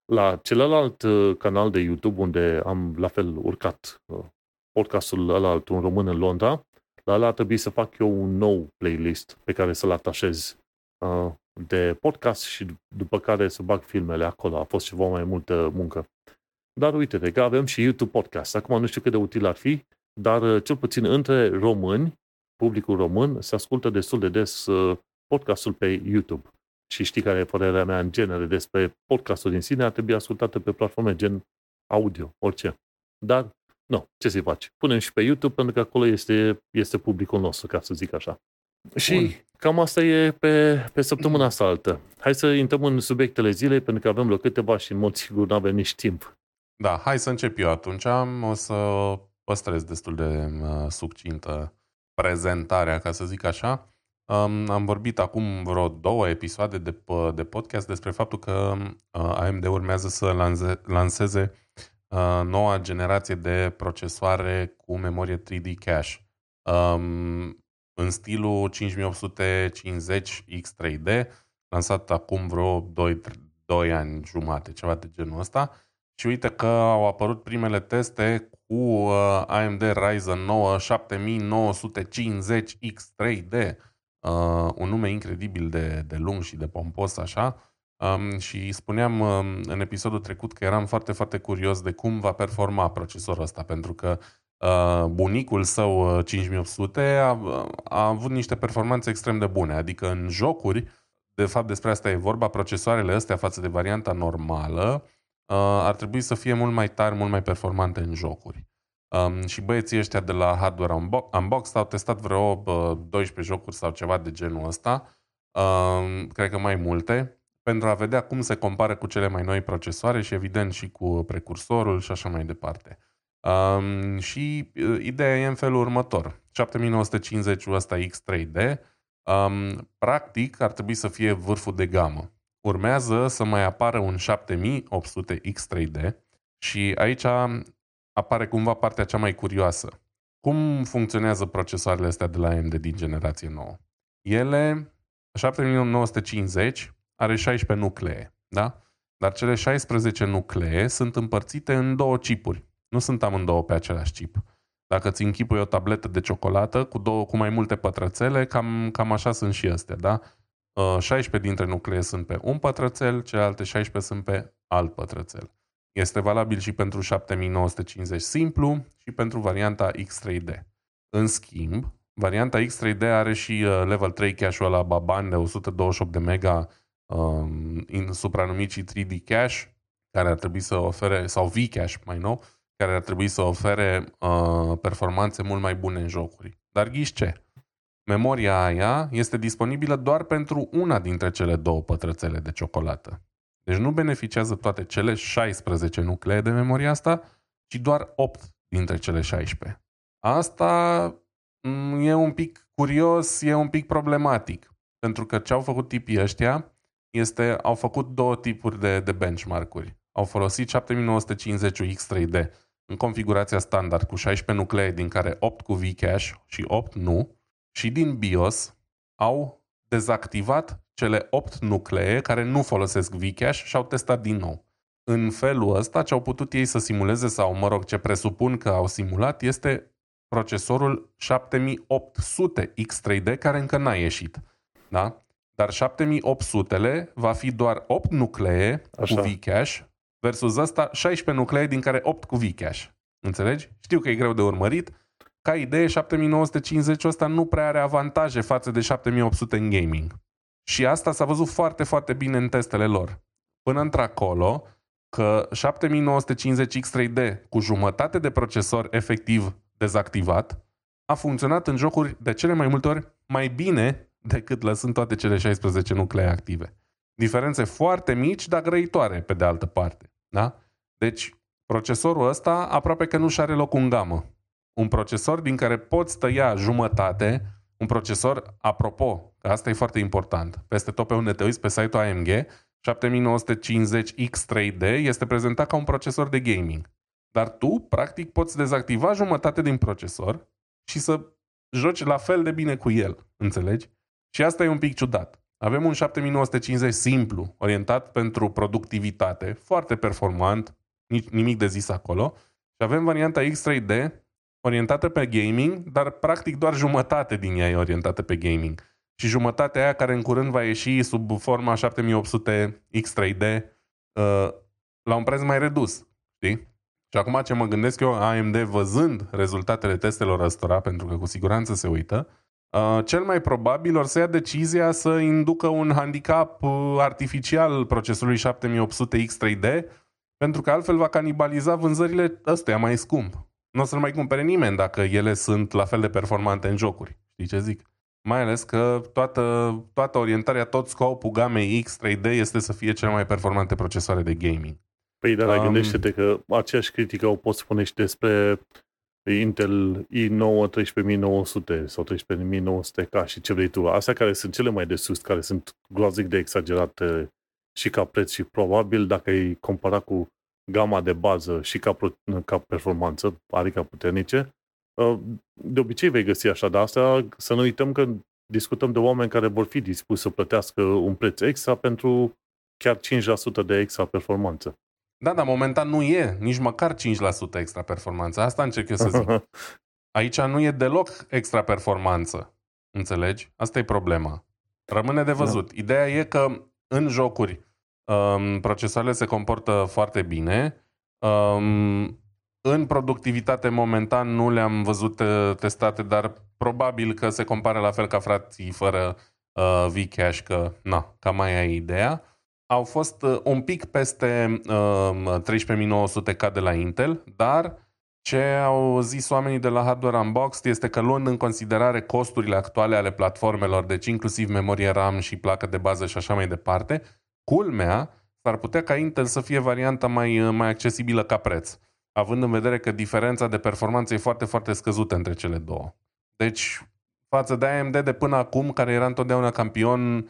A: La celălalt uh, canal de YouTube unde am la fel urcat uh, podcastul ăla un român în Londra, la ăla trebuie să fac eu un nou playlist pe care să-l atașez uh, de podcast și după care să bag filmele acolo. A fost ceva mai multă muncă. Dar uite că avem și YouTube Podcast. Acum nu știu cât de util ar fi, dar uh, cel puțin între români, publicul român, se ascultă destul de des uh, podcastul pe YouTube. Și știi care e părerea mea în genere despre podcastul din sine, ar trebui ascultată pe platforme gen audio, orice. Dar, nu, ce să-i faci? Punem și pe YouTube pentru că acolo este, este publicul nostru, ca să zic așa. Bun. Și cam asta e pe, pe săptămâna asta altă. Hai să intrăm în subiectele zilei, pentru că avem loc câteva și în mod sigur nu avem nici timp
B: Da, hai să încep eu atunci. O să păstrez destul de uh, succintă prezentarea, ca să zic așa. Um, am vorbit acum vreo două episoade de, de podcast despre faptul că uh, AMD urmează să lanse, lanseze uh, noua generație de procesoare cu memorie 3D cache. Um, în stilul 5850 X3D, lansat acum vreo 2, 2 ani jumate, ceva de genul ăsta. Și uite că au apărut primele teste cu uh, AMD Ryzen 9 7950 X3D, uh, un nume incredibil de, de lung și de pompos așa. Um, și spuneam um, în episodul trecut că eram foarte, foarte curios de cum va performa procesorul ăsta, pentru că uh, bunicul său 5800 uh, a, a avut niște performanțe extrem de bune, adică în jocuri, de fapt despre asta e vorba, procesoarele astea față de varianta normală uh, ar trebui să fie mult mai tari, mult mai performante în jocuri. Um, și băieții ăștia de la Hardware Unboxed au testat vreo uh, 12 jocuri sau ceva de genul ăsta, uh, cred că mai multe, pentru a vedea cum se compară cu cele mai noi procesoare și evident și cu precursorul și așa mai departe. Um, și uh, ideea e în felul următor. 7950-ul ăsta X3D, um, practic ar trebui să fie vârful de gamă. Urmează să mai apară un 7800 X3D și aici apare cumva partea cea mai curioasă. Cum funcționează procesoarele astea de la AMD din generație nouă? Ele, 7950 are 16 nuclee, da? Dar cele 16 nuclee sunt împărțite în două chipuri. Nu sunt amândouă pe același chip. Dacă ți închipui o tabletă de ciocolată cu, două, cu mai multe pătrățele, cam, cam așa sunt și astea, da? 16 uh, dintre nuclee sunt pe un pătrățel, celelalte 16 sunt pe alt pătrățel. Este valabil și pentru 7950 simplu și pentru varianta X3D. În schimb, varianta X3D are și uh, level 3 cache-ul la Baban de 128 de mega um, supranumit și 3D cache, care ar trebui să ofere, sau V-cache mai nou, care ar trebui să ofere uh, performanțe mult mai bune în jocuri. Dar ghiși ce? Memoria aia este disponibilă doar pentru una dintre cele două pătrățele de ciocolată. Deci nu beneficiază toate cele 16 nuclee de memorie asta, ci doar 8 dintre cele 16. Asta mm, e un pic curios, e un pic problematic. Pentru că ce au făcut tipii ăștia este, au făcut două tipuri de, de benchmark-uri. Au folosit 7950 X3D în configurația standard cu 16 nuclee, din care 8 cu V-cache și 8 nu, și din BIOS au dezactivat cele 8 nuclee care nu folosesc Vcache și au testat din nou. În felul ăsta, ce au putut ei să simuleze, sau mă rog, ce presupun că au simulat, este procesorul 7800 X3D, care încă n-a ieșit. Da? Dar 7800-le va fi doar 8 nuclee Așa. cu Vcache versus ăsta 16 nuclee din care 8 cu Vcache. Înțelegi? Știu că e greu de urmărit. Ca idee, 7950 ăsta nu prea are avantaje față de 7800 în gaming. Și asta s-a văzut foarte, foarte bine în testele lor. Până într-acolo, că 7950 X3D cu jumătate de procesor efectiv dezactivat a funcționat în jocuri de cele mai multe ori mai bine decât lăsând toate cele 16 nuclee active. Diferențe foarte mici, dar grăitoare pe de altă parte. Da? Deci, procesorul ăsta aproape că nu și are loc în gamă. Un procesor din care poți tăia jumătate un procesor, apropo, că asta e foarte important, peste tot pe unde te uiți pe site-ul AMG, 7950 X3D este prezentat ca un procesor de gaming. Dar tu, practic, poți dezactiva jumătate din procesor și să joci la fel de bine cu el. Înțelegi? Și asta e un pic ciudat. Avem un 7950 simplu, orientat pentru productivitate, foarte performant, nimic de zis acolo. Și avem varianta X3D, orientată pe gaming, dar practic doar jumătate din ea e orientată pe gaming. Și jumătatea aia care în curând va ieși sub forma 7800 X3D uh, la un preț mai redus. Știi? Și acum ce mă gândesc eu, AMD văzând rezultatele testelor ăstora, pentru că cu siguranță se uită, uh, cel mai probabil or să ia decizia să inducă un handicap uh, artificial procesorului 7800 X3D, pentru că altfel va canibaliza vânzările ăstea mai scump nu o să-l mai cumpere nimeni dacă ele sunt la fel de performante în jocuri. Știi ce zic? Mai ales că toată, toată orientarea, tot scopul gamei X3D este să fie cele mai performante procesoare de gaming.
A: Păi, dar um, gândește-te că aceeași critică o poți spune și despre Intel i9 13900 sau 13900K și ce vrei tu. Astea care sunt cele mai de sus, care sunt groaznic de exagerate și ca preț și probabil dacă îi compara cu gama de bază și ca, ca performanță, adică puternice, uh, de obicei vei găsi așa, dar asta să nu uităm că discutăm de oameni care vor fi dispuși să plătească un preț extra pentru chiar 5% de extra performanță.
B: Da, dar momentan nu e nici măcar 5% extra performanță. Asta încerc eu să zic. Aici nu e deloc extra performanță. Înțelegi? Asta e problema. Rămâne de văzut. Da. Ideea e că în jocuri um, procesoarele se comportă foarte bine. Um, în productivitate momentan nu le-am văzut uh, testate, dar probabil că se compară la fel ca frații fără uh, Vcache, că na, cam mai ai ideea au fost uh, un pic peste uh, 13900K de la Intel, dar ce au zis oamenii de la Hardware Unboxed este că luând în considerare costurile actuale ale platformelor, deci inclusiv memorie RAM și placă de bază și așa mai departe, culmea s-ar putea ca Intel să fie varianta mai, uh, mai accesibilă ca preț, având în vedere că diferența de performanță e foarte, foarte scăzută între cele două. Deci, față de AMD de până acum, care era întotdeauna campion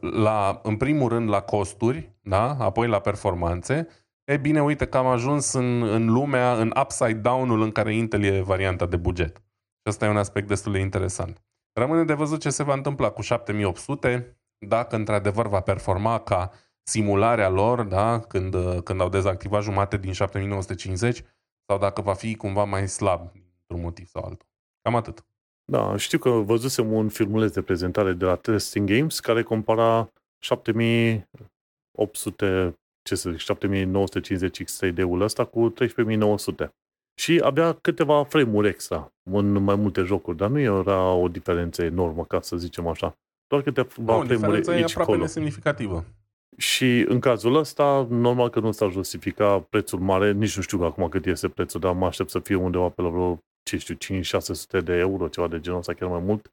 B: la, în primul rând la costuri, da? apoi la performanțe, e bine, uite că am ajuns în, în lumea, în upside down-ul în care Intel e varianta de buget. Și asta e un aspect destul de interesant. Rămâne de văzut ce se va întâmpla cu 7800, dacă într-adevăr va performa ca simularea lor, da? când, când au dezactivat jumate din 7950, sau dacă va fi cumva mai slab, într-un motiv sau altul. Cam atât.
A: Da, știu că văzusem un filmuleț de prezentare de la Testing Games care compara 7800, ce să zic, 7950 X3D-ul ăsta cu 13900. Și abia câteva frame-uri extra în mai multe jocuri, dar nu era o diferență enormă, ca să zicem așa. Doar câteva
B: no, frame-uri aici e aproape semnificativă.
A: Și în cazul ăsta, normal că nu s-ar justifica prețul mare, nici nu știu acum cât este prețul, dar mă aștept să fie undeva pe la vreo ce știu, 5-600 de euro, ceva de genul ăsta, chiar mai mult.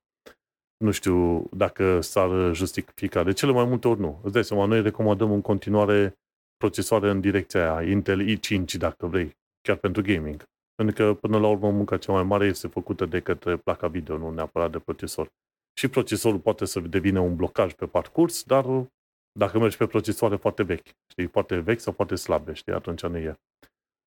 A: Nu știu dacă s-ar justifica. De cele mai multe ori nu. Îți dai seama, noi recomandăm în continuare procesoare în direcția aia, Intel i5 dacă vrei, chiar pentru gaming. Pentru că până la urmă munca cea mai mare este făcută de către placa video, nu neapărat de procesor. Și procesorul poate să devină un blocaj pe parcurs, dar dacă mergi pe procesoare foarte vechi, știi, foarte vechi sau foarte slabe, știi, atunci nu e.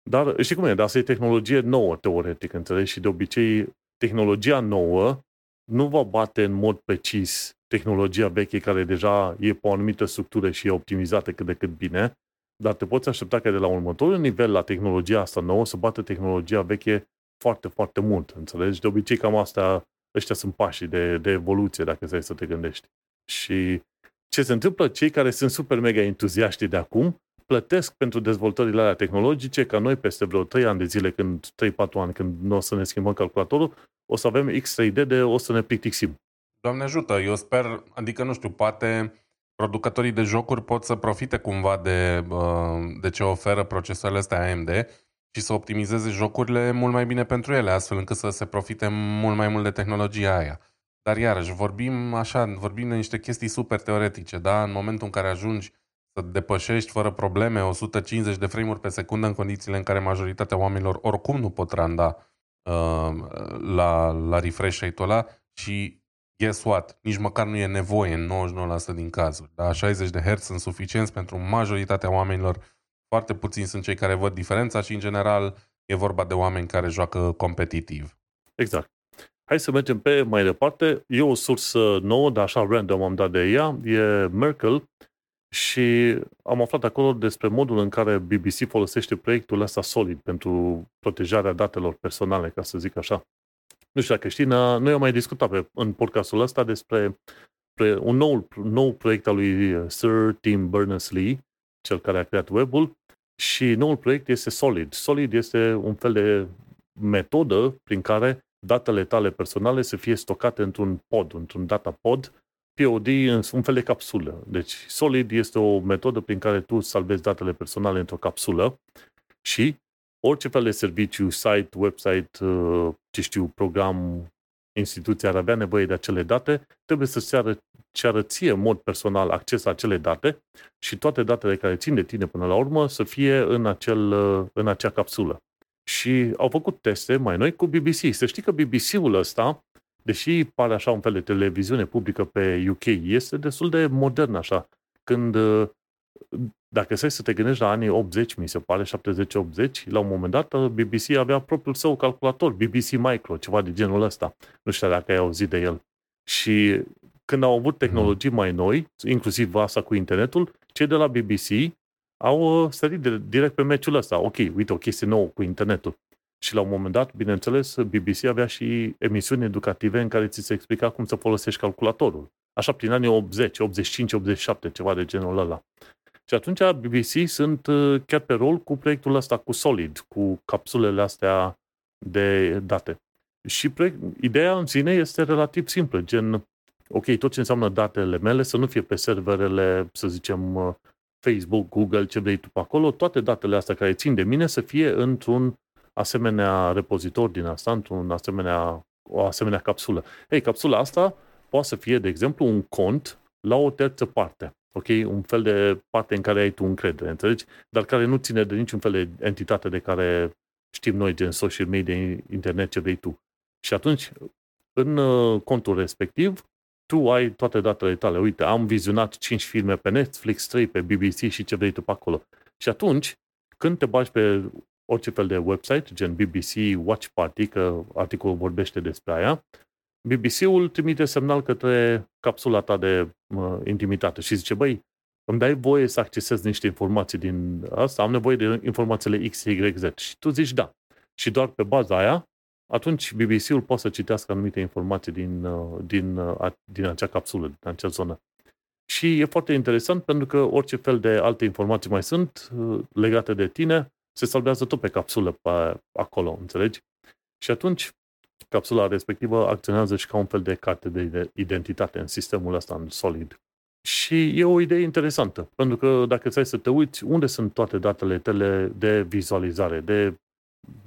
A: Dar și cum e, dar asta e tehnologie nouă, teoretic, înțelegi? Și de obicei, tehnologia nouă nu va bate în mod precis tehnologia veche care deja e pe o anumită structură și e optimizată cât de cât bine, dar te poți aștepta că de la următorul nivel la tehnologia asta nouă să bată tehnologia veche foarte, foarte mult, înțelegi? De obicei cam asta, ăștia sunt pașii de, de evoluție, dacă stai să te gândești. Și ce se întâmplă? Cei care sunt super mega entuziaști de acum plătesc pentru dezvoltările alea tehnologice, ca noi peste vreo 3 ani de zile, când 3-4 ani, când nu o să ne schimbăm calculatorul, o să avem X3D de o să ne plictisim.
B: Doamne ajută, eu sper, adică nu știu, poate producătorii de jocuri pot să profite cumva de, de ce oferă procesoarele astea AMD și să optimizeze jocurile mult mai bine pentru ele, astfel încât să se profite mult mai mult de tehnologia aia. Dar iarăși, vorbim așa, vorbim de niște chestii super teoretice, da? În momentul în care ajungi să depășești fără probleme 150 de frame-uri pe secundă în condițiile în care majoritatea oamenilor oricum nu pot randa uh, la, la refresh rate-ul ăla și guess what? Nici măcar nu e nevoie în 99% din cazuri. Da? 60 de Hz sunt suficienți pentru majoritatea oamenilor. Foarte puțini sunt cei care văd diferența și în general e vorba de oameni care joacă competitiv.
A: Exact. Hai să mergem pe mai departe. E o sursă nouă, dar așa random am dat de ea. E Merkel, și am aflat acolo despre modul în care BBC folosește proiectul ăsta solid pentru protejarea datelor personale, ca să zic așa. Nu știu dacă știi, noi am mai discutat pe, în podcastul ăsta despre un nou, nou proiect al lui Sir Tim Berners-Lee, cel care a creat web-ul, și noul proiect este Solid. Solid este un fel de metodă prin care datele tale personale să fie stocate într-un pod, într-un data pod, POD în un fel de capsulă. Deci Solid este o metodă prin care tu salvezi datele personale într-o capsulă și orice fel de serviciu, site, website, uh, ce știu, program, instituție ar avea nevoie de acele date, trebuie să ceară, ceară ție în mod personal acces la acele date și toate datele care țin de tine până la urmă să fie în, acel, în acea capsulă. Și au făcut teste mai noi cu BBC. Să știi că BBC-ul ăsta, deși pare așa un fel de televiziune publică pe UK, este destul de modern așa. Când dacă stai să te gândești la anii 80, mi se pare, 70-80, la un moment dat BBC avea propriul său calculator, BBC Micro, ceva de genul ăsta. Nu știu dacă ai auzit de el. Și când au avut tehnologii mai noi, inclusiv asta cu internetul, cei de la BBC au uh, sărit de, direct pe meciul ăsta. Ok, uite, o chestie nouă cu internetul. Și la un moment dat, bineînțeles, BBC avea și emisiuni educative în care ți se explica cum să folosești calculatorul. Așa prin anii 80, 85, 87, ceva de genul ăla. Și atunci BBC sunt uh, chiar pe rol cu proiectul ăsta, cu Solid, cu capsulele astea de date. Și proiect, ideea în sine este relativ simplă, gen, ok, tot ce înseamnă datele mele să nu fie pe serverele, să zicem, uh, Facebook, Google, ce vrei tu pe acolo, toate datele astea care țin de mine să fie într-un asemenea repozitor din asta, într-un asemenea, o asemenea capsulă. Ei, capsula asta poate să fie, de exemplu, un cont la o terță parte. Ok? Un fel de parte în care ai tu încredere, înțelegi? Dar care nu ține de niciun fel de entitate de care știm noi, gen social media, internet, ce vrei tu. Și atunci, în uh, contul respectiv, tu ai toate datele tale. Uite, am vizionat 5 filme pe Netflix, 3 pe BBC și ce vrei tu pe acolo. Și atunci, când te bagi pe orice fel de website, gen BBC Watch Party, că articolul vorbește despre aia, BBC-ul trimite semnal către capsula ta de uh, intimitate și zice, băi, îmi dai voie să accesez niște informații din asta, am nevoie de informațiile X, Y, Z. Și tu zici da. Și doar pe baza aia, atunci BBC-ul poate să citească anumite informații din, uh, din, uh, din acea capsulă, din acea zonă. Și e foarte interesant pentru că orice fel de alte informații mai sunt uh, legate de tine, se salvează tot pe capsulă pe acolo, înțelegi? Și atunci capsula respectivă acționează și ca un fel de carte de identitate în sistemul ăsta, în solid. Și e o idee interesantă, pentru că dacă ți să te uiți, unde sunt toate datele tale de vizualizare, de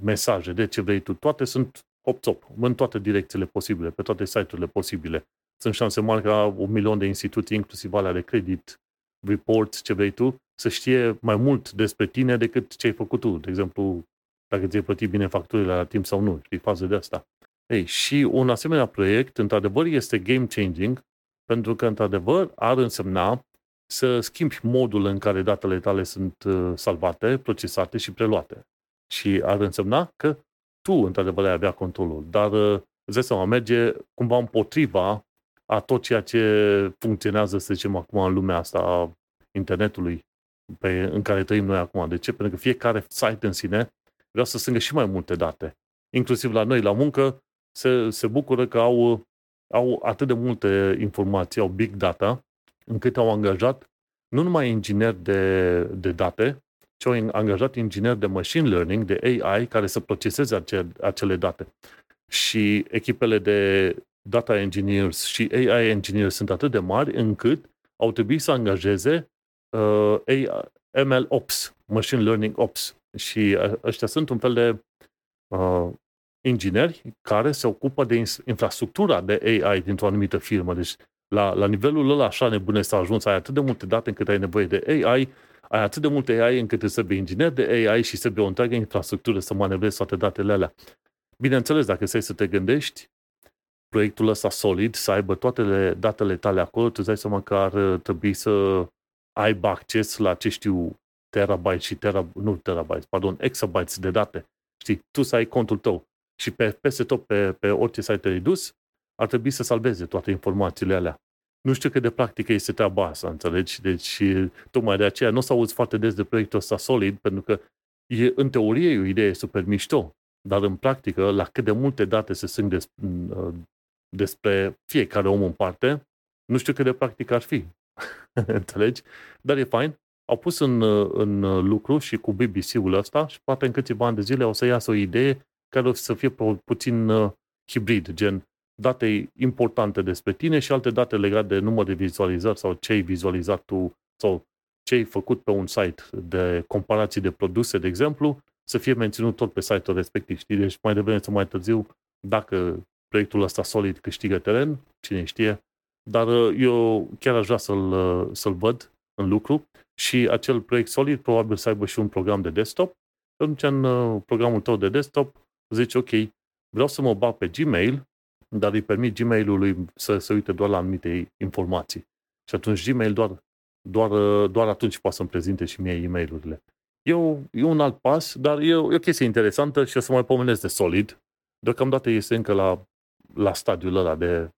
A: mesaje, de ce vrei tu, toate sunt hop-top, în toate direcțiile posibile, pe toate site-urile posibile. Sunt șanse mari ca un milion de instituții, inclusiv alea de credit, report, ce vrei tu, să știe mai mult despre tine decât ce ai făcut tu. De exemplu, dacă ți-ai plătit bine facturile la timp sau nu, știi, fază de asta. Ei, și un asemenea proiect, într-adevăr, este game changing, pentru că, într-adevăr, ar însemna să schimbi modul în care datele tale sunt uh, salvate, procesate și preluate. Și ar însemna că tu, într-adevăr, ai avea controlul. Dar, uh, îți dai seama, merge cumva împotriva a tot ceea ce funcționează, să zicem, acum în lumea asta a internetului pe, în care trăim noi acum. De ce? Pentru că fiecare site în sine vrea să strângă și mai multe date. Inclusiv la noi, la muncă, se, se bucură că au, au atât de multe informații, au big data, încât au angajat nu numai ingineri de, de date, ci au angajat ingineri de machine learning, de AI, care să proceseze acele, acele date. Și echipele de data engineers și AI engineers sunt atât de mari încât au trebuit să angajeze uh, AI, ML Ops, Machine Learning Ops. Și uh, ăștia sunt un fel de uh, ingineri care se ocupă de infrastructura de AI dintr-o anumită firmă. Deci la, la nivelul ăla așa nebune s-a ajuns, ai atât de multe date încât ai nevoie de AI, ai atât de multe AI încât trebuie să bei inginer de AI și să bei o întreagă infrastructură să manevrezi toate datele alea. Bineînțeles, dacă stai să te gândești, proiectul ăsta solid, să aibă toate datele tale acolo, tu îți dai seama că ar trebui să aibă acces la, ce știu, terabyte și tera, nu terabyte, pardon, exabytes de date. Știi, tu să ai contul tău și pe, peste tot pe, pe orice site redus, ar trebui să salveze toate informațiile alea. Nu știu cât de practică este treaba asta, înțelegi? Deci, tocmai de aceea nu o să auzi foarte des de proiectul ăsta solid, pentru că e, în teorie e o idee super mișto, dar în practică, la cât de multe date se sunt des, despre fiecare om în parte, nu știu cât de practic ar fi. Înțelegi? Dar e fain. Au pus în, în lucru și cu BBC-ul ăsta și poate în câțiva ani de zile o să iasă o idee care o să fie puțin uh, hibrid, gen date importante despre tine și alte date legate de număr de vizualizări sau ce ai vizualizat tu sau ce ai făcut pe un site de comparații de produse, de exemplu, să fie menținut tot pe site-ul respectiv. Știi? Deci mai devreme sau mai târziu, dacă proiectul ăsta solid câștigă teren, cine știe, dar uh, eu chiar aș vrea să-l, uh, să-l văd în lucru și acel proiect solid probabil să aibă și un program de desktop. Atunci în uh, programul tău de desktop zici, ok, vreau să mă bag pe Gmail, dar îi permit Gmail-ului să se uite doar la anumite informații. Și atunci Gmail doar, doar, doar atunci poate să-mi prezinte și mie e-mail-urile. E, o, e un alt pas, dar e o, e o chestie interesantă și o să mai pomenesc de Solid. Deocamdată este încă la, la stadiul ăla de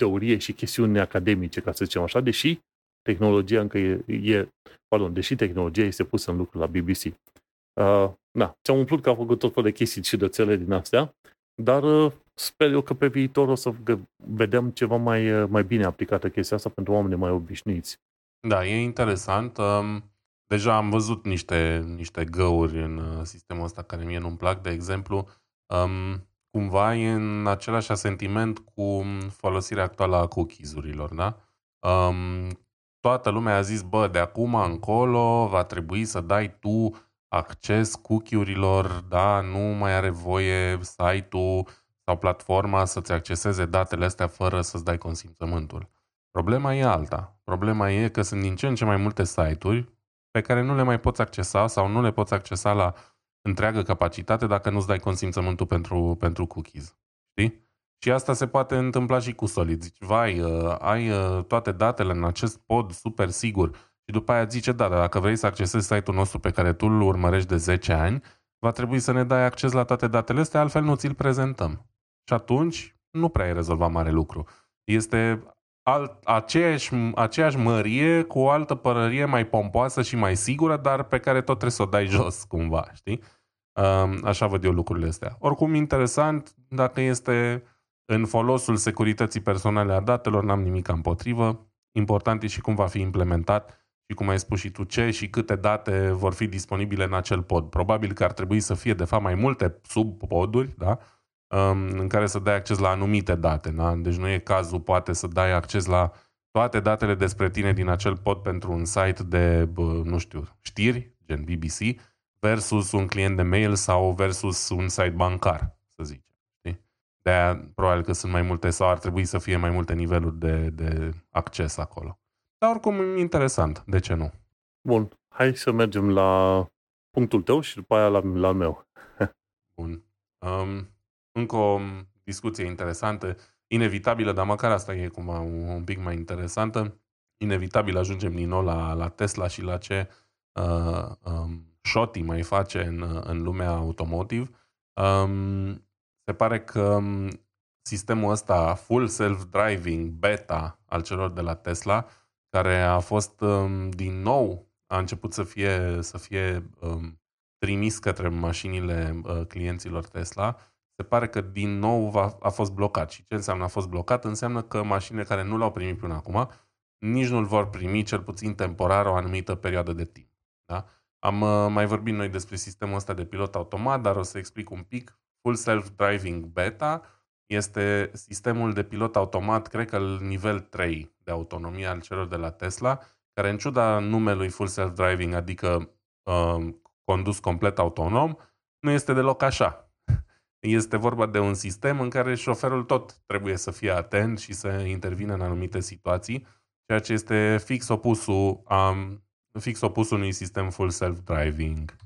A: teorie și chestiuni academice, ca să zicem așa, deși tehnologia încă e, e pardon, deși tehnologia este pusă în lucru la BBC. Uh, na, ți-am umplut că au făcut tot felul de chestii și de din astea, dar uh, sper eu că pe viitor o să vedem ceva mai, uh, mai bine aplicată chestia asta pentru oameni mai obișnuiți.
B: Da, e interesant. Um, deja am văzut niște, niște găuri în uh, sistemul ăsta care mie nu-mi plac. De exemplu, um, cumva e în același sentiment cu folosirea actuală a cookies-urilor, da? Um, toată lumea a zis, bă, de acum încolo va trebui să dai tu acces cookie-urilor, da? Nu mai are voie site-ul sau platforma să-ți acceseze datele astea fără să-ți dai consimțământul. Problema e alta. Problema e că sunt din ce în ce mai multe site-uri pe care nu le mai poți accesa sau nu le poți accesa la întreagă capacitate dacă nu-ți dai consimțământul pentru, pentru cookies. Știi? Și asta se poate întâmpla și cu Solid. Zici, vai, uh, ai uh, toate datele în acest pod super sigur și după aia zice, da, dar dacă vrei să accesezi site-ul nostru pe care tu îl urmărești de 10 ani, va trebui să ne dai acces la toate datele astea, altfel nu ți-l prezentăm. Și atunci nu prea ai rezolvat mare lucru. Este alt, aceeași, aceeași mărie cu o altă părărie mai pompoasă și mai sigură, dar pe care tot trebuie să o dai jos cumva, știi? Așa văd eu lucrurile astea. Oricum, interesant, dacă este în folosul securității personale a datelor, n-am nimic împotrivă. Important e și cum va fi implementat și cum ai spus și tu ce și câte date vor fi disponibile în acel pod. Probabil că ar trebui să fie, de fapt, mai multe subpoduri, da? În care să dai acces la anumite date. Da? Deci nu e cazul, poate, să dai acces la toate datele despre tine din acel pod pentru un site de, nu știu, știri, gen BBC, versus un client de mail sau versus un site bancar, să zic. de aia probabil că sunt mai multe sau ar trebui să fie mai multe niveluri de, de acces acolo. Dar oricum interesant, de ce nu?
A: Bun, hai să mergem la punctul tău și după aia la, la meu.
B: Bun. Um, încă o discuție interesantă, inevitabilă, dar măcar asta e cumva un, un pic mai interesantă. Inevitabil ajungem din nou la, la Tesla și la ce uh, um, Shoti mai face în, în lumea automotive. Um, se pare că um, sistemul ăsta full self-driving beta al celor de la Tesla, care a fost um, din nou, a început să fie, să fie um, trimis către mașinile uh, clienților Tesla, se pare că din nou va, a fost blocat. Și ce înseamnă a fost blocat? Înseamnă că mașinile care nu l-au primit până acum nici nu-l vor primi, cel puțin temporar, o anumită perioadă de timp. Da? Am uh, mai vorbit noi despre sistemul ăsta de pilot automat, dar o să explic un pic. Full Self-Driving Beta este sistemul de pilot automat, cred că nivel 3 de autonomie al celor de la Tesla, care în ciuda numelui Full Self-Driving, adică uh, condus complet autonom, nu este deloc așa. Este vorba de un sistem în care șoferul tot trebuie să fie atent și să intervină în anumite situații, ceea ce este fix opusul, um, fix opusul unui sistem full self-driving.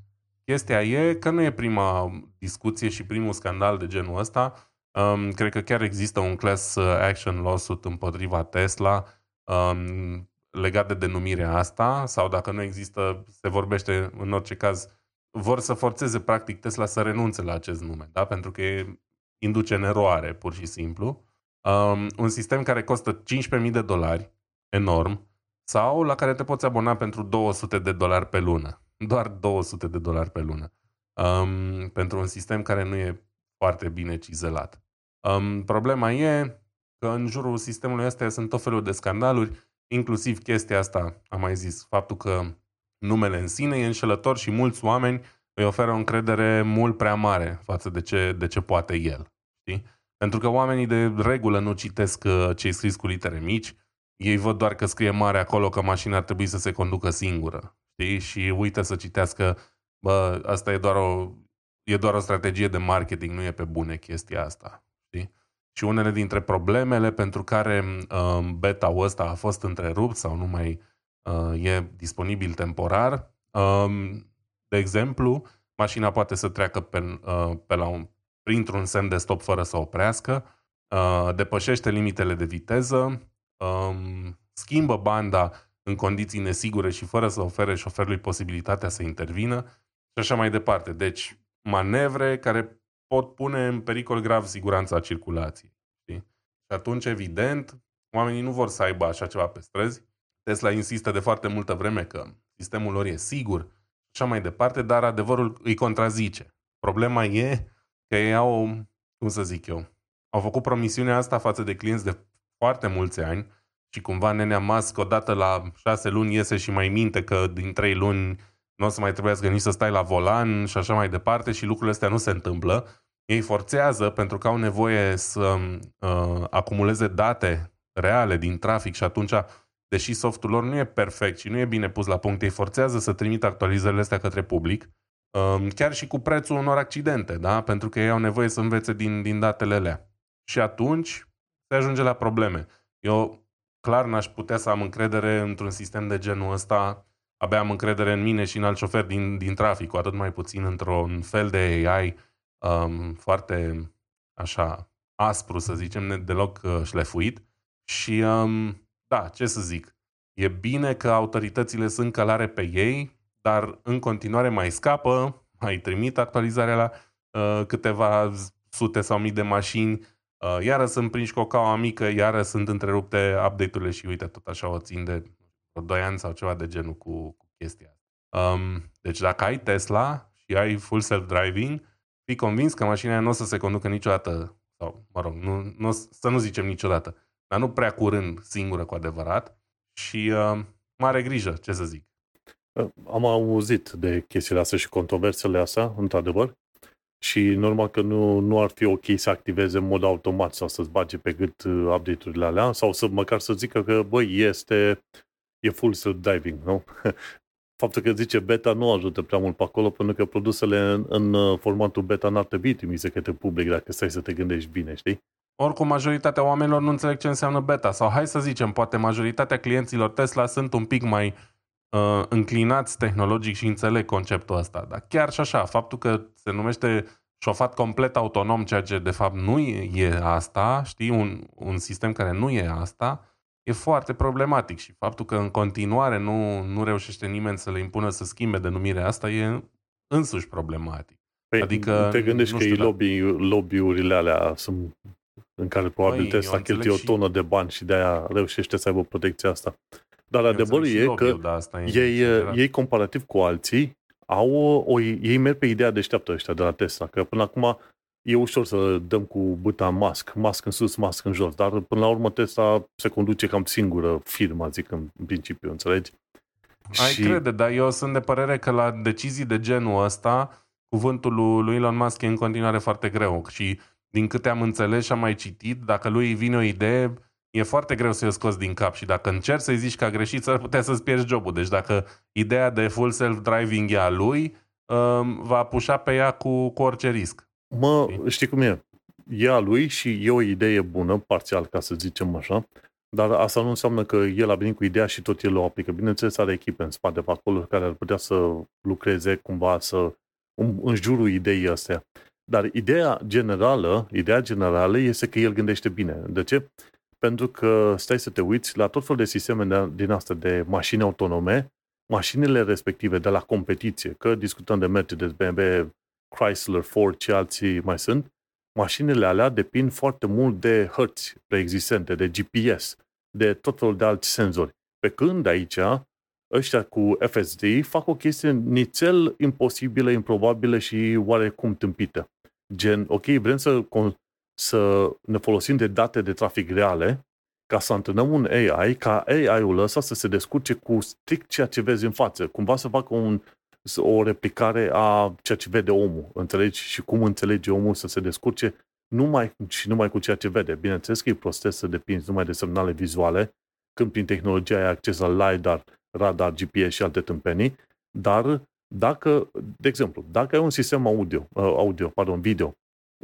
B: Chestia e că nu e prima discuție și primul scandal de genul ăsta. Um, cred că chiar există un class action lawsuit împotriva Tesla um, legat de denumirea asta sau dacă nu există, se vorbește în orice caz vor să forțeze practic Tesla să renunțe la acest nume, da? pentru că induce în eroare, pur și simplu. Um, un sistem care costă 15.000 de dolari, enorm, sau la care te poți abona pentru 200 de dolari pe lună. Doar 200 de dolari pe lună. Um, pentru un sistem care nu e foarte bine cizelat. Um, problema e că în jurul sistemului ăsta sunt tot felul de scandaluri, inclusiv chestia asta, am mai zis, faptul că numele în sine e înșelător și mulți oameni îi oferă o încredere mult prea mare față de ce, de ce poate el. Știi? Pentru că oamenii de regulă nu citesc uh, ce scris cu litere mici, ei văd doar că scrie mare acolo că mașina ar trebui să se conducă singură. Știi? Și uită să citească, bă, asta e doar o, e doar o strategie de marketing, nu e pe bune chestia asta. Știi? și unele dintre problemele pentru care uh, beta-ul ăsta a fost întrerupt sau nu mai uh, e disponibil temporar. Uh, de exemplu, mașina poate să treacă pe, uh, pe la un, printr-un semn de stop fără să oprească, uh, depășește limitele de viteză, uh, schimbă banda în condiții nesigure și fără să ofere șoferului posibilitatea să intervină și așa mai departe. Deci, manevre care pot pune în pericol grav siguranța circulației. Știi? Și atunci, evident, oamenii nu vor să aibă așa ceva pe străzi. Tesla insistă de foarte multă vreme că sistemul lor e sigur și așa mai departe, dar adevărul îi contrazice. Problema e că ei au, cum să zic eu, au făcut promisiunea asta față de clienți de foarte mulți ani și cumva nenea Musk odată la șase luni iese și mai minte că din trei luni nu o să mai trebuiască nici să stai la volan și așa mai departe și lucrurile astea nu se întâmplă. Ei forțează pentru că au nevoie să uh, acumuleze date reale din trafic și atunci, deși softul lor nu e perfect și nu e bine pus la punct, ei forțează să trimită actualizările astea către public, uh, chiar și cu prețul unor accidente, da? pentru că ei au nevoie să învețe din, din datele alea. Și atunci se ajunge la probleme. Eu clar n-aș putea să am încredere într-un sistem de genul ăsta abia am încredere în mine și în alt șofer din, din trafic, cu atât mai puțin într-un fel de AI um, foarte așa aspru, să zicem, deloc uh, șlefuit. Și um, da, ce să zic, e bine că autoritățile sunt călare pe ei, dar în continuare mai scapă, mai trimit actualizarea la uh, câteva sute sau mii de mașini, uh, iară sunt prinși cu o caua mică, iară sunt întrerupte update-urile și uite, tot așa o țin de 2 ani sau ceva de genul cu, cu chestia asta. Um, deci dacă ai Tesla și ai full self-driving, fii convins că mașina nu o să se conducă niciodată, sau mă rog, nu, nu, să nu zicem niciodată, dar nu prea curând singură cu adevărat și uh, mare grijă, ce să zic.
A: Am auzit de chestiile astea și controversele astea, într-adevăr, și normal că nu, nu ar fi ok să activeze în mod automat sau să-ți bage pe gât uh, update-urile alea sau să măcar să zică că, băi, este e full self-diving, nu? Faptul că zice beta nu ajută prea mult pe acolo, pentru că produsele în, în uh, formatul beta n-ar trebui trimise către public, dacă stai să te gândești bine, știi?
B: Oricum, majoritatea oamenilor nu înțeleg ce înseamnă beta. Sau hai să zicem, poate majoritatea clienților Tesla sunt un pic mai uh, înclinați tehnologic și înțeleg conceptul ăsta. Dar chiar și așa, faptul că se numește șofat complet autonom, ceea ce de fapt nu e asta, știi, un, un sistem care nu e asta, e foarte problematic și faptul că în continuare nu, nu reușește nimeni să le impună să schimbe denumirea asta e însuși problematic.
A: Păi, adică, te gândești că lobby, lobby-urile alea sunt în care probabil Băi, Tesla cheltuie o tonă de bani și de-aia reușește să aibă protecția asta. Dar adevărul e că da, asta e ei, ei, comparativ cu alții, au o, ei merg pe ideea deșteaptă ăștia de la Tesla, că până acum e ușor să dăm cu băta mask, mask în sus, mask în jos, dar până la urmă Tesla se conduce cam singură firma, zic în principiu, înțelegi?
B: Ai și... crede, dar eu sunt de părere că la decizii de genul ăsta, cuvântul lui Elon Musk e în continuare foarte greu și din câte am înțeles și am mai citit, dacă lui vine o idee, e foarte greu să-i scoți din cap și dacă încerci să-i zici că a greșit, s-ar putea să-ți pierzi jobul. Deci dacă ideea de full self-driving e a lui, um, va pușa pe ea cu, cu orice risc.
A: Mă, știi cum e? E a lui și e o idee bună, parțial, ca să zicem așa, dar asta nu înseamnă că el a venit cu ideea și tot el o aplică. Bineînțeles, are echipe în spate pe acolo care ar putea să lucreze cumva să în jurul ideii astea. Dar ideea generală, ideea generală este că el gândește bine. De ce? Pentru că stai să te uiți la tot felul de sisteme de, din astea de mașini autonome, mașinile respective de la competiție, că discutăm de Mercedes, BMW, Chrysler, Ford și alții mai sunt, mașinile alea depind foarte mult de hărți preexistente, de GPS, de tot felul de alți senzori. Pe când aici, ăștia cu FSD fac o chestie nițel imposibilă, improbabilă și oarecum tâmpită. Gen, ok, vrem să, să ne folosim de date de trafic reale ca să antrenăm un AI, ca AI-ul ăsta să se descurce cu strict ceea ce vezi în față. Cumva să facă un o replicare a ceea ce vede omul, înțelegi? Și cum înțelege omul să se descurce numai și numai cu ceea ce vede. Bineînțeles că e prostesc să depinzi numai de semnale vizuale, când prin tehnologia ai acces la LiDAR, radar, GPS și alte tâmpenii, dar dacă, de exemplu, dacă ai un sistem audio, uh, audio pardon, video,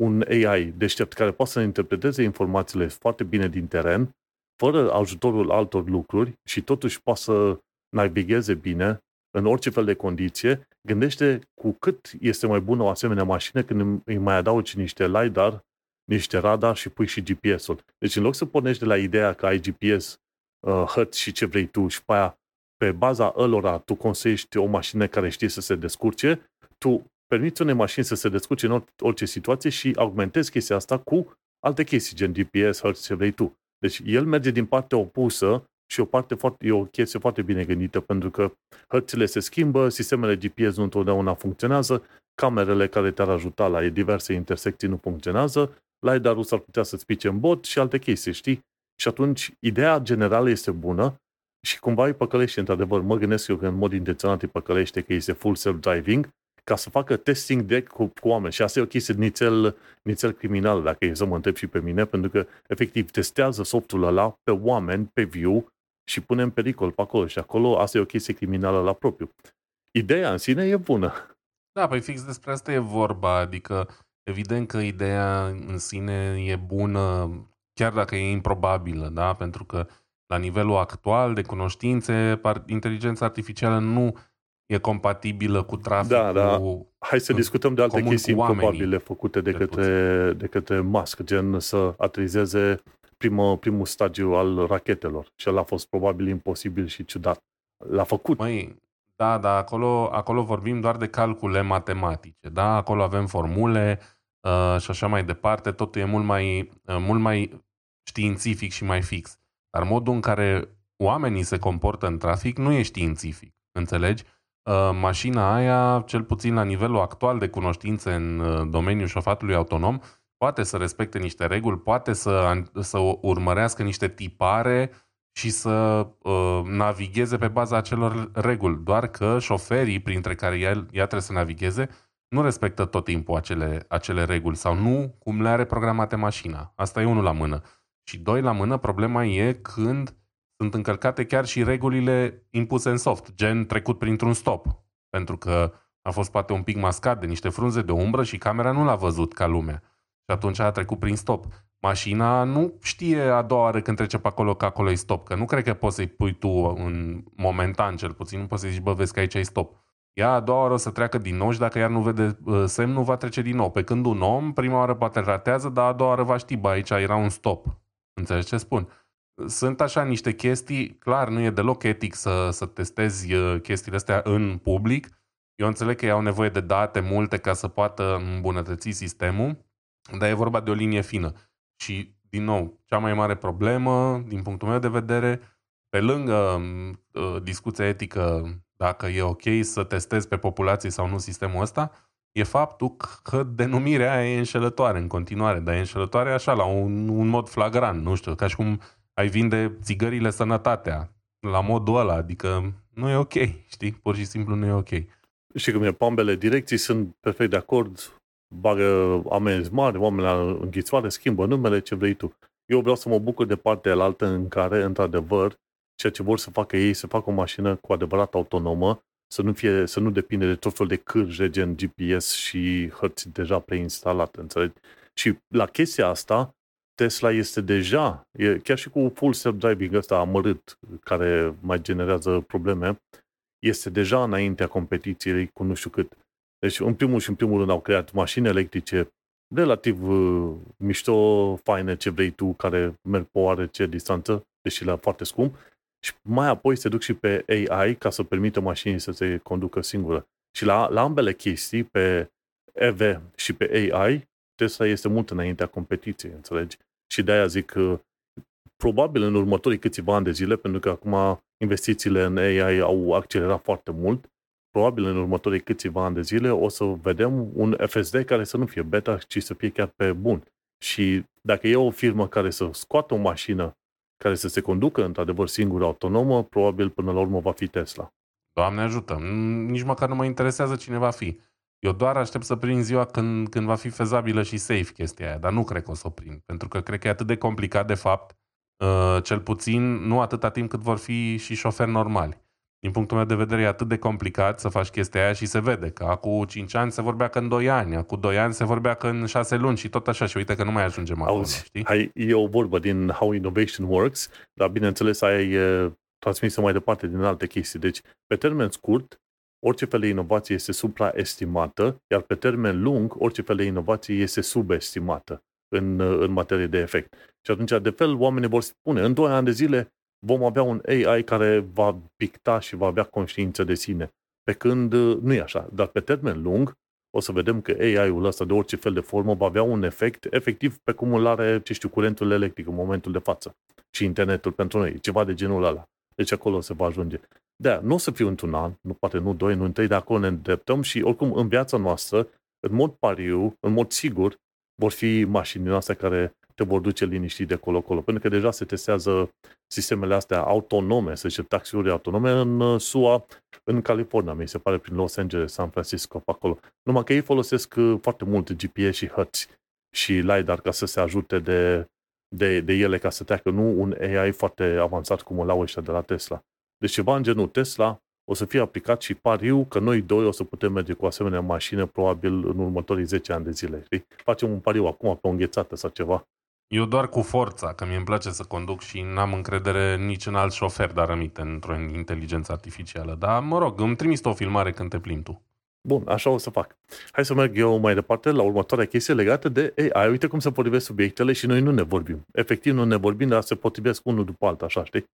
A: un AI deștept care poate să interpreteze informațiile foarte bine din teren, fără ajutorul altor lucruri și totuși poate să navigheze bine în orice fel de condiție, gândește cu cât este mai bună o asemenea mașină când îi mai adaugi niște LiDAR, niște radar și pui și GPS-ul. Deci în loc să pornești de la ideea că ai GPS, uh, hăt și ce vrei tu și pe aia, pe baza ălora, tu consești o mașină care știe să se descurce, tu permiți unei mașini să se descurce în orice situație și augmentezi chestia asta cu alte chestii, gen GPS, hărți, ce vrei tu. Deci el merge din partea opusă și o parte foarte, e o chestie foarte bine gândită, pentru că hărțile se schimbă, sistemele GPS nu întotdeauna funcționează, camerele care te-ar ajuta la diverse intersecții nu funcționează, LiDAR-ul s-ar putea să-ți pice în bot și alte chestii, știi? Și atunci, ideea generală este bună și cumva îi păcălește, într-adevăr, mă gândesc eu că în mod intenționat îi păcălește că este full self-driving, ca să facă testing de cu, cu oameni. Și asta e o chestie nițel, nițel criminal, dacă e să mă întreb și pe mine, pentru că, efectiv, testează softul ăla pe oameni, pe viu, și pune în pericol pe acolo. Și acolo asta e o chestie criminală la propriu. Ideea în sine e bună.
B: Da, păi fix despre asta e vorba. Adică, evident că ideea în sine e bună, chiar dacă e improbabilă, da? Pentru că la nivelul actual de cunoștințe, inteligența artificială nu e compatibilă cu traficul. Da, da.
A: Hai să discutăm de alte chestii improbabile făcute de către, de către Musk, gen să aterizeze primul, primul stagiu al rachetelor. Și el a fost probabil imposibil și ciudat. L-a făcut.
B: Măi, da, da, acolo, acolo vorbim doar de calcule matematice, da? Acolo avem formule uh, și așa mai departe, totul e mult mai, uh, mult mai științific și mai fix. Dar modul în care oamenii se comportă în trafic nu e științific, înțelegi? Uh, mașina aia, cel puțin la nivelul actual de cunoștințe în uh, domeniul șofatului autonom, poate să respecte niște reguli, poate să, să urmărească niște tipare și să uh, navigheze pe baza acelor reguli. Doar că șoferii, printre care el, ea trebuie să navigheze, nu respectă tot timpul acele, acele reguli sau nu cum le are programate mașina. Asta e unul la mână. Și doi la mână, problema e când sunt încălcate chiar și regulile impuse în soft, gen trecut printr-un stop. Pentru că a fost poate un pic mascat de niște frunze de umbră și camera nu l-a văzut ca lumea. Și atunci a trecut prin stop. Mașina nu știe a doua oară când trece pe acolo că acolo e stop, că nu cred că poți să-i pui tu în momentan cel puțin, nu poți să zici, bă, vezi că aici e stop. Ea a doua oară o să treacă din nou și dacă iar nu vede uh, semnul, va trece din nou. Pe când un om, prima oară poate ratează, dar a doua oară va ști, bă, aici era un stop. Înțelegi ce spun? Sunt așa niște chestii, clar, nu e deloc etic să, să testezi uh, chestiile astea în public. Eu înțeleg că ei au nevoie de date multe ca să poată îmbunătăți sistemul, dar e vorba de o linie fină. Și, din nou, cea mai mare problemă, din punctul meu de vedere, pe lângă uh, discuția etică dacă e ok să testezi pe populație sau nu sistemul ăsta, e faptul că denumirea aia e înșelătoare în continuare, dar e înșelătoare așa, la un, un mod flagrant, nu știu, ca și cum ai vinde țigările sănătatea, la modul ăla, adică nu e ok, știi? Pur și simplu nu e ok.
A: Și cum e, pe ambele direcții sunt perfect de acord, bagă amenzi mari, oamenii la înghițoare, schimbă numele, ce vrei tu. Eu vreau să mă bucur de partea alaltă în care, într-adevăr, ceea ce vor să facă ei, să facă o mașină cu adevărat autonomă, să nu, fie, să nu depinde de tot fel de cârje, gen GPS și hărți deja preinstalate, înțelegi? Și la chestia asta, Tesla este deja, e, chiar și cu full self-driving ăsta amărât, care mai generează probleme, este deja înaintea competiției cu nu știu cât. Deci, în primul și în primul rând, au creat mașini electrice relativ uh, mișto, faine, ce vrei tu, care merg pe oarece distanță, deși la foarte scump, și mai apoi se duc și pe AI ca să permită mașinii să se conducă singură. Și la, la ambele chestii, pe EV și pe AI, Tesla este mult înaintea competiției, înțelegi? Și de-aia zic că probabil în următorii câțiva ani de zile, pentru că acum investițiile în AI au accelerat foarte mult, probabil în următorii câțiva ani de zile o să vedem un FSD care să nu fie beta, ci să fie chiar pe bun. Și dacă e o firmă care să scoată o mașină care să se conducă într-adevăr singură autonomă, probabil până la urmă va fi Tesla.
B: Doamne ajută, nici măcar nu mă interesează cine va fi. Eu doar aștept să prind ziua când, când va fi fezabilă și safe chestia aia, dar nu cred că o să o prind, pentru că cred că e atât de complicat de fapt, uh, cel puțin nu atâta timp cât vor fi și șoferi normali. Din punctul meu de vedere, e atât de complicat să faci chestia aia și se vede că acum 5 ani se vorbea că în 2 ani, acum 2 ani se vorbea că în 6 luni și tot așa și uite că nu mai ajungem acolo,
A: Auzi,
B: știi?
A: Hai, e o vorbă din How Innovation Works, dar bineînțeles aia e transmisă mai departe din alte chestii. Deci, pe termen scurt, orice fel de inovație este supraestimată, iar pe termen lung, orice fel de inovație este subestimată în, în materie de efect. Și atunci, de fel, oamenii vor spune, în 2 ani de zile vom avea un AI care va picta și va avea conștiință de sine. Pe când nu e așa. Dar pe termen lung, o să vedem că AI-ul ăsta de orice fel de formă va avea un efect efectiv pe cum îl are, ce știu, curentul electric în momentul de față și internetul pentru noi, ceva de genul ăla. Deci acolo se va ajunge. Da, nu o să fiu într-un an, nu poate nu doi, nu trei, de acolo ne îndreptăm și oricum în viața noastră, în mod pariu, în mod sigur, vor fi mașinile astea care te vor duce liniștit de acolo-acolo. Pentru că deja se testează sistemele astea autonome, să zicem, taxiuri autonome în uh, SUA, în California, mi se pare, prin Los Angeles, San Francisco, pe acolo. Numai că ei folosesc uh, foarte mult GPS și hărți și LiDAR ca să se ajute de, de, de ele ca să treacă, nu un AI foarte avansat cum îl au ăștia de la Tesla. Deci ceva în genul Tesla o să fie aplicat și pariu că noi doi o să putem merge cu asemenea mașină probabil în următorii 10 ani de zile. Știi? Facem un pariu acum pe o înghețată sau ceva.
B: Eu doar cu forța, că mi îmi place să conduc și n-am încredere nici în alt șofer, dar aminte, într-o inteligență artificială. Dar, mă rog, îmi trimis o filmare când te plimbi tu.
A: Bun, așa o să fac. Hai să merg eu mai departe la următoarea chestie legată de AI. Uite cum se potrivesc subiectele și noi nu ne vorbim. Efectiv nu ne vorbim, dar se potrivesc unul după altul, așa, știi?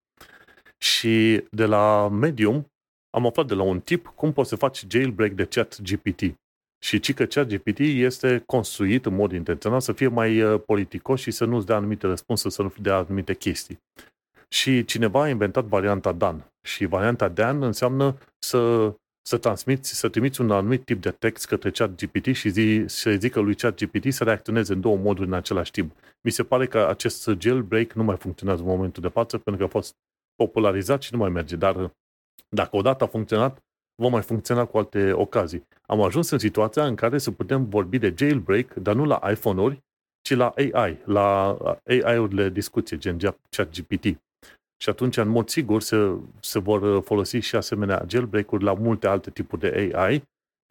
A: Și de la Medium am aflat de la un tip cum poți să faci jailbreak de chat GPT. Și ci că chat GPT este construit în mod intenționat să fie mai uh, politicos și să nu-ți dea anumite răspunsuri, să nu dea anumite chestii. Și cineva a inventat varianta Dan. Și varianta Dan înseamnă să, să transmiți, să trimiți un anumit tip de text către chat GPT și zi, să zică lui chat GPT să reacționeze în două moduri în același timp. Mi se pare că acest jailbreak nu mai funcționează în momentul de față pentru că a fost popularizat și nu mai merge. Dar dacă odată a funcționat, va mai funcționa cu alte ocazii. Am ajuns în situația în care să putem vorbi de jailbreak, dar nu la iPhone-uri, ci la AI, la AI-urile discuție, gen ChatGPT. Și atunci, în mod sigur, se, se vor folosi și asemenea jailbreak-uri la multe alte tipuri de AI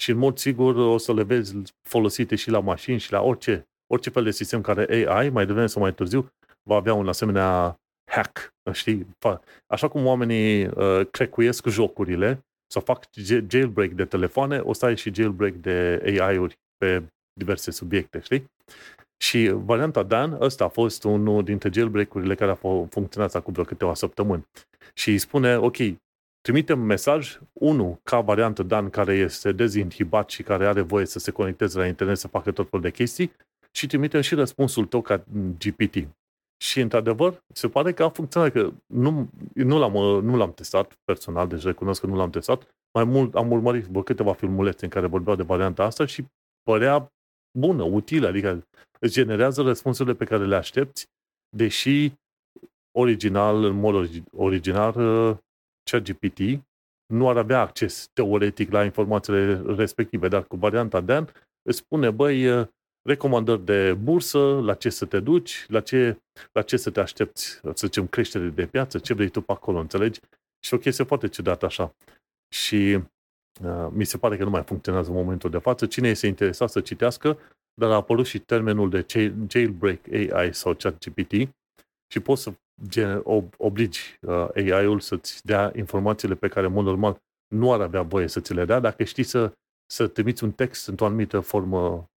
A: și, în mod sigur, o să le vezi folosite și la mașini și la orice, orice fel de sistem care AI, mai devreme sau mai târziu, va avea un asemenea hack, știi? Așa cum oamenii uh, crecuiesc jocurile, să fac jailbreak de telefoane, o să ai și jailbreak de AI-uri pe diverse subiecte, știi? Și varianta Dan, ăsta a fost unul dintre jailbreak-urile care a funcționat acum vreo câteva săptămâni. Și îi spune, ok, trimitem mesaj, unul ca variantă Dan care este dezinhibat și care are voie să se conecteze la internet să facă tot felul de chestii și trimitem și răspunsul tău ca GPT. Și, într-adevăr, se pare că a funcționat, că nu, nu, l-am, nu l-am testat personal, deci recunosc că nu l-am testat. Mai mult am urmărit vă, câteva filmulețe în care vorbeau de varianta asta și părea bună, utilă, adică îți generează răspunsurile pe care le aștepți, deși original, în mod original, ChatGPT nu ar avea acces teoretic la informațiile respective, dar cu varianta Dan îți spune, băi, recomandări de bursă, la ce să te duci, la ce, la ce să te aștepți, să zicem, creștere de piață, ce vrei tu pe acolo, înțelegi? Și o chestie foarte ciudată așa. Și uh, mi se pare că nu mai funcționează în momentul de față. Cine este interesat să citească, dar a apărut și termenul de jailbreak AI sau ChatGPT și poți să gen, obligi uh, AI-ul să-ți dea informațiile pe care, în mod normal, nu ar avea voie să ți le dea dacă știi să, să trimiți un text într-o anumită formă Uh,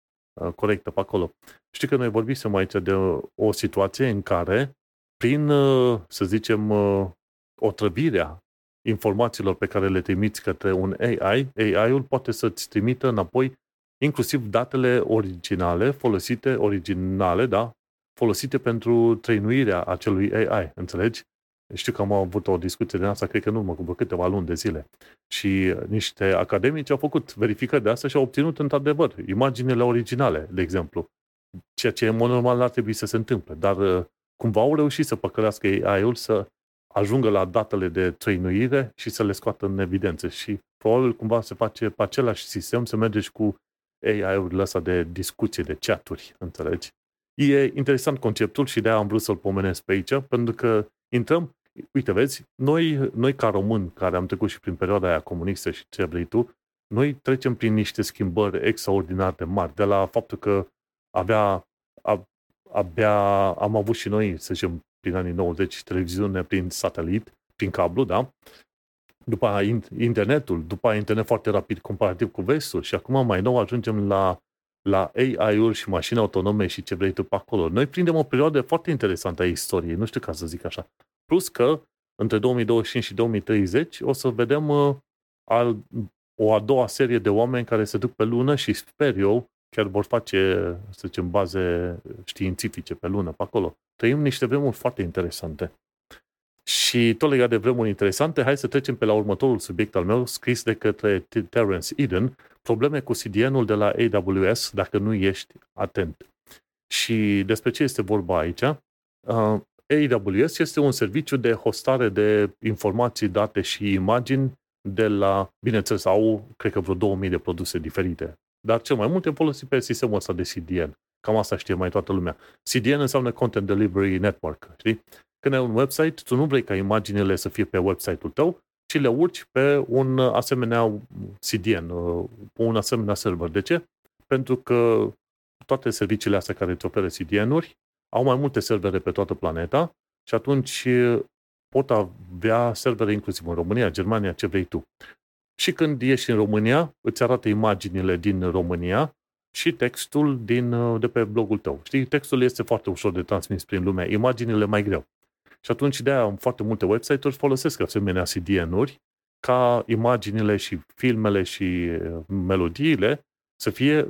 A: corectă pe acolo. Știi că noi vorbisem aici de o situație în care, prin, uh, să zicem, uh, otrăvirea informațiilor pe care le trimiți către un AI, AI-ul poate să-ți trimită înapoi inclusiv datele originale folosite, originale, da, folosite pentru trăinuirea acelui AI, înțelegi? Știu că am avut o discuție de asta, cred că nu urmă cu câteva luni de zile. Și niște academici au făcut verificări de asta și au obținut într-adevăr imaginele originale, de exemplu. Ceea ce în mod normal ar trebui să se întâmple. Dar uh, cumva au reușit să păcălească AI-ul să ajungă la datele de trăinuire și să le scoată în evidență. Și probabil cumva se face pe același sistem, să merge și cu AI-urile astea de discuție, de chaturi, înțelegi? E interesant conceptul și de-aia am vrut să-l pomenesc pe aici, pentru că intrăm uite, vezi, noi, noi ca români care am trecut și prin perioada aia comunistă și ce vrei tu, noi trecem prin niște schimbări extraordinar de mari, de la faptul că avea, a, abia am avut și noi, să zicem, prin anii 90, televiziune prin satelit, prin cablu, da? După internetul, după internet foarte rapid comparativ cu vestul și acum mai nou ajungem la, la AI-uri și mașini autonome și ce vrei tu pe acolo. Noi prindem o perioadă foarte interesantă a istoriei, nu știu ca să zic așa. Plus că între 2025 și 2030 o să vedem uh, al, o a doua serie de oameni care se duc pe lună și sper eu chiar vor face, să zicem, baze științifice pe lună, pe acolo. Trăim niște vremuri foarte interesante. Și tot legat de vremuri interesante, hai să trecem pe la următorul subiect al meu, scris de către Terence Eden, probleme cu CDN-ul de la AWS dacă nu ești atent. Și despre ce este vorba aici? Uh, AWS este un serviciu de hostare de informații, date și imagini de la, bineînțeles, au, cred că vreo 2000 de produse diferite. Dar cel mai mult e folosit pe sistemul ăsta de CDN. Cam asta știe mai toată lumea. CDN înseamnă Content Delivery Network, știi? Când ai un website, tu nu vrei ca imaginile să fie pe website-ul tău, ci le urci pe un asemenea CDN, pe un asemenea server. De ce? Pentru că toate serviciile astea care îți oferă CDN-uri au mai multe servere pe toată planeta și atunci pot avea servere inclusiv în România, Germania, ce vrei tu. Și când ești în România, îți arată imaginile din România și textul din, de pe blogul tău. Știi, textul este foarte ușor de transmis prin lume, imaginile mai greu. Și atunci de aia foarte multe website-uri folosesc asemenea CDN-uri ca imaginile și filmele și melodiile să fie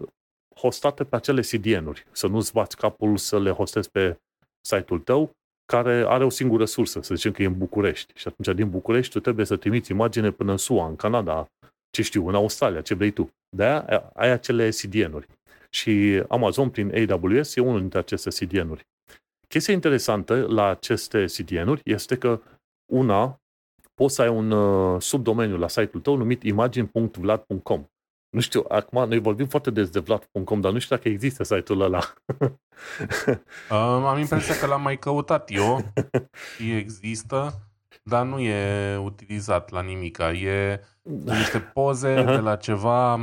A: hostate pe acele CDN-uri. Să nu-ți bați capul să le hostezi pe site-ul tău, care are o singură sursă, să zicem că e în București. Și atunci din București tu trebuie să trimiți imagine până în SUA, în Canada, ce știu, în Australia, ce vrei tu. De-aia ai acele CDN-uri. Și Amazon prin AWS e unul dintre aceste CDN-uri. Chestia interesantă la aceste CDN-uri este că una, poți să ai un uh, subdomeniu la site-ul tău numit imagine.vlad.com. Nu știu, acum noi vorbim foarte des de vlad.com, dar nu știu dacă există site-ul ăla.
B: um, am impresia că l-am mai căutat eu și există, dar nu e utilizat la nimica. E niște poze uh-huh. de la ceva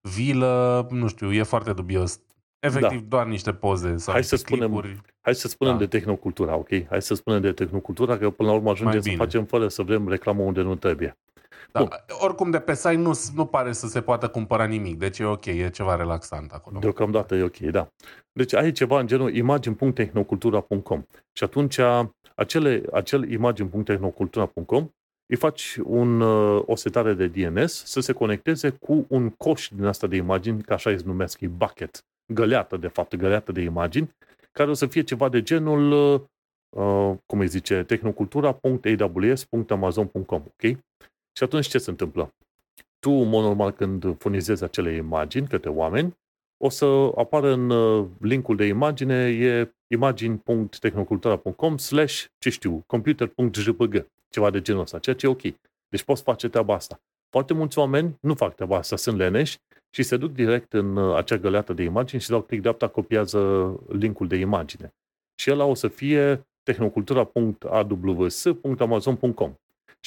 B: vilă, nu știu, e foarte dubios. Efectiv, da. doar niște poze sau
A: hai să spunem, Hai să spunem da. de tehnocultura, ok? Hai să spunem de tehnocultura, că până la urmă ajungem să facem fără să vrem reclamă unde nu trebuie.
B: Da, Bun. oricum de pe site nu, nu pare să se poată cumpăra nimic, deci e ok, e ceva relaxant acolo.
A: Deocamdată e ok, da. Deci ai ceva în genul imagine.tehnocultura.com și atunci acele, acel imagine.tehnocultura.com îi faci un, o setare de DNS să se conecteze cu un coș din asta de imagini, ca așa îi numesc, e bucket, găleată de fapt, găleată de imagini, care o să fie ceva de genul, uh, cum îi zice, tehnocultura.aws.amazon.com, ok? Și atunci ce se întâmplă? Tu, în mod normal, când furnizezi acele imagini către oameni, o să apară în uh, linkul de imagine e imagini.tehnocultura.com slash, ce știu, computer.jpg, ceva de genul ăsta, ceea ce e ok. Deci poți face treaba asta. Foarte mulți oameni nu fac treaba asta, sunt leneși și se duc direct în uh, acea găleată de imagini și dau click dreapta, copiază linkul de imagine. Și ăla o să fie tehnocultura.aws.amazon.com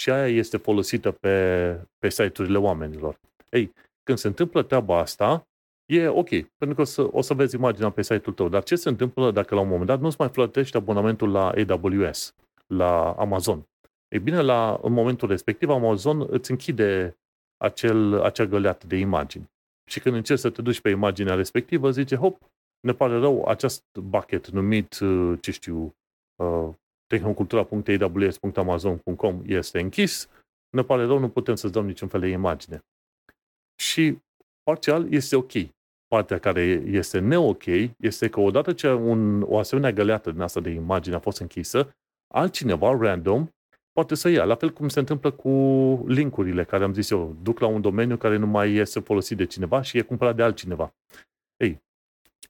A: și aia este folosită pe, pe site-urile oamenilor. Ei, când se întâmplă treaba asta, e ok, pentru că o să, o să vezi imaginea pe site-ul tău. Dar ce se întâmplă dacă la un moment dat nu-ți mai plătești abonamentul la AWS, la Amazon? Ei bine, la, în momentul respectiv, Amazon îți închide acel, acea găleată de imagini. Și când încerci să te duci pe imaginea respectivă, zice, hop, ne pare rău, acest bucket numit, ce știu, uh, tehnocultura.aws.amazon.com este închis, ne pare rău, nu putem să-ți dăm niciun fel de imagine. Și parțial este ok. Partea care este ne-ok este că odată ce un, o asemenea găleată din asta de imagine a fost închisă, altcineva, random, poate să ia. La fel cum se întâmplă cu linkurile care am zis eu, duc la un domeniu care nu mai este folosit de cineva și e cumpărat de altcineva. Ei,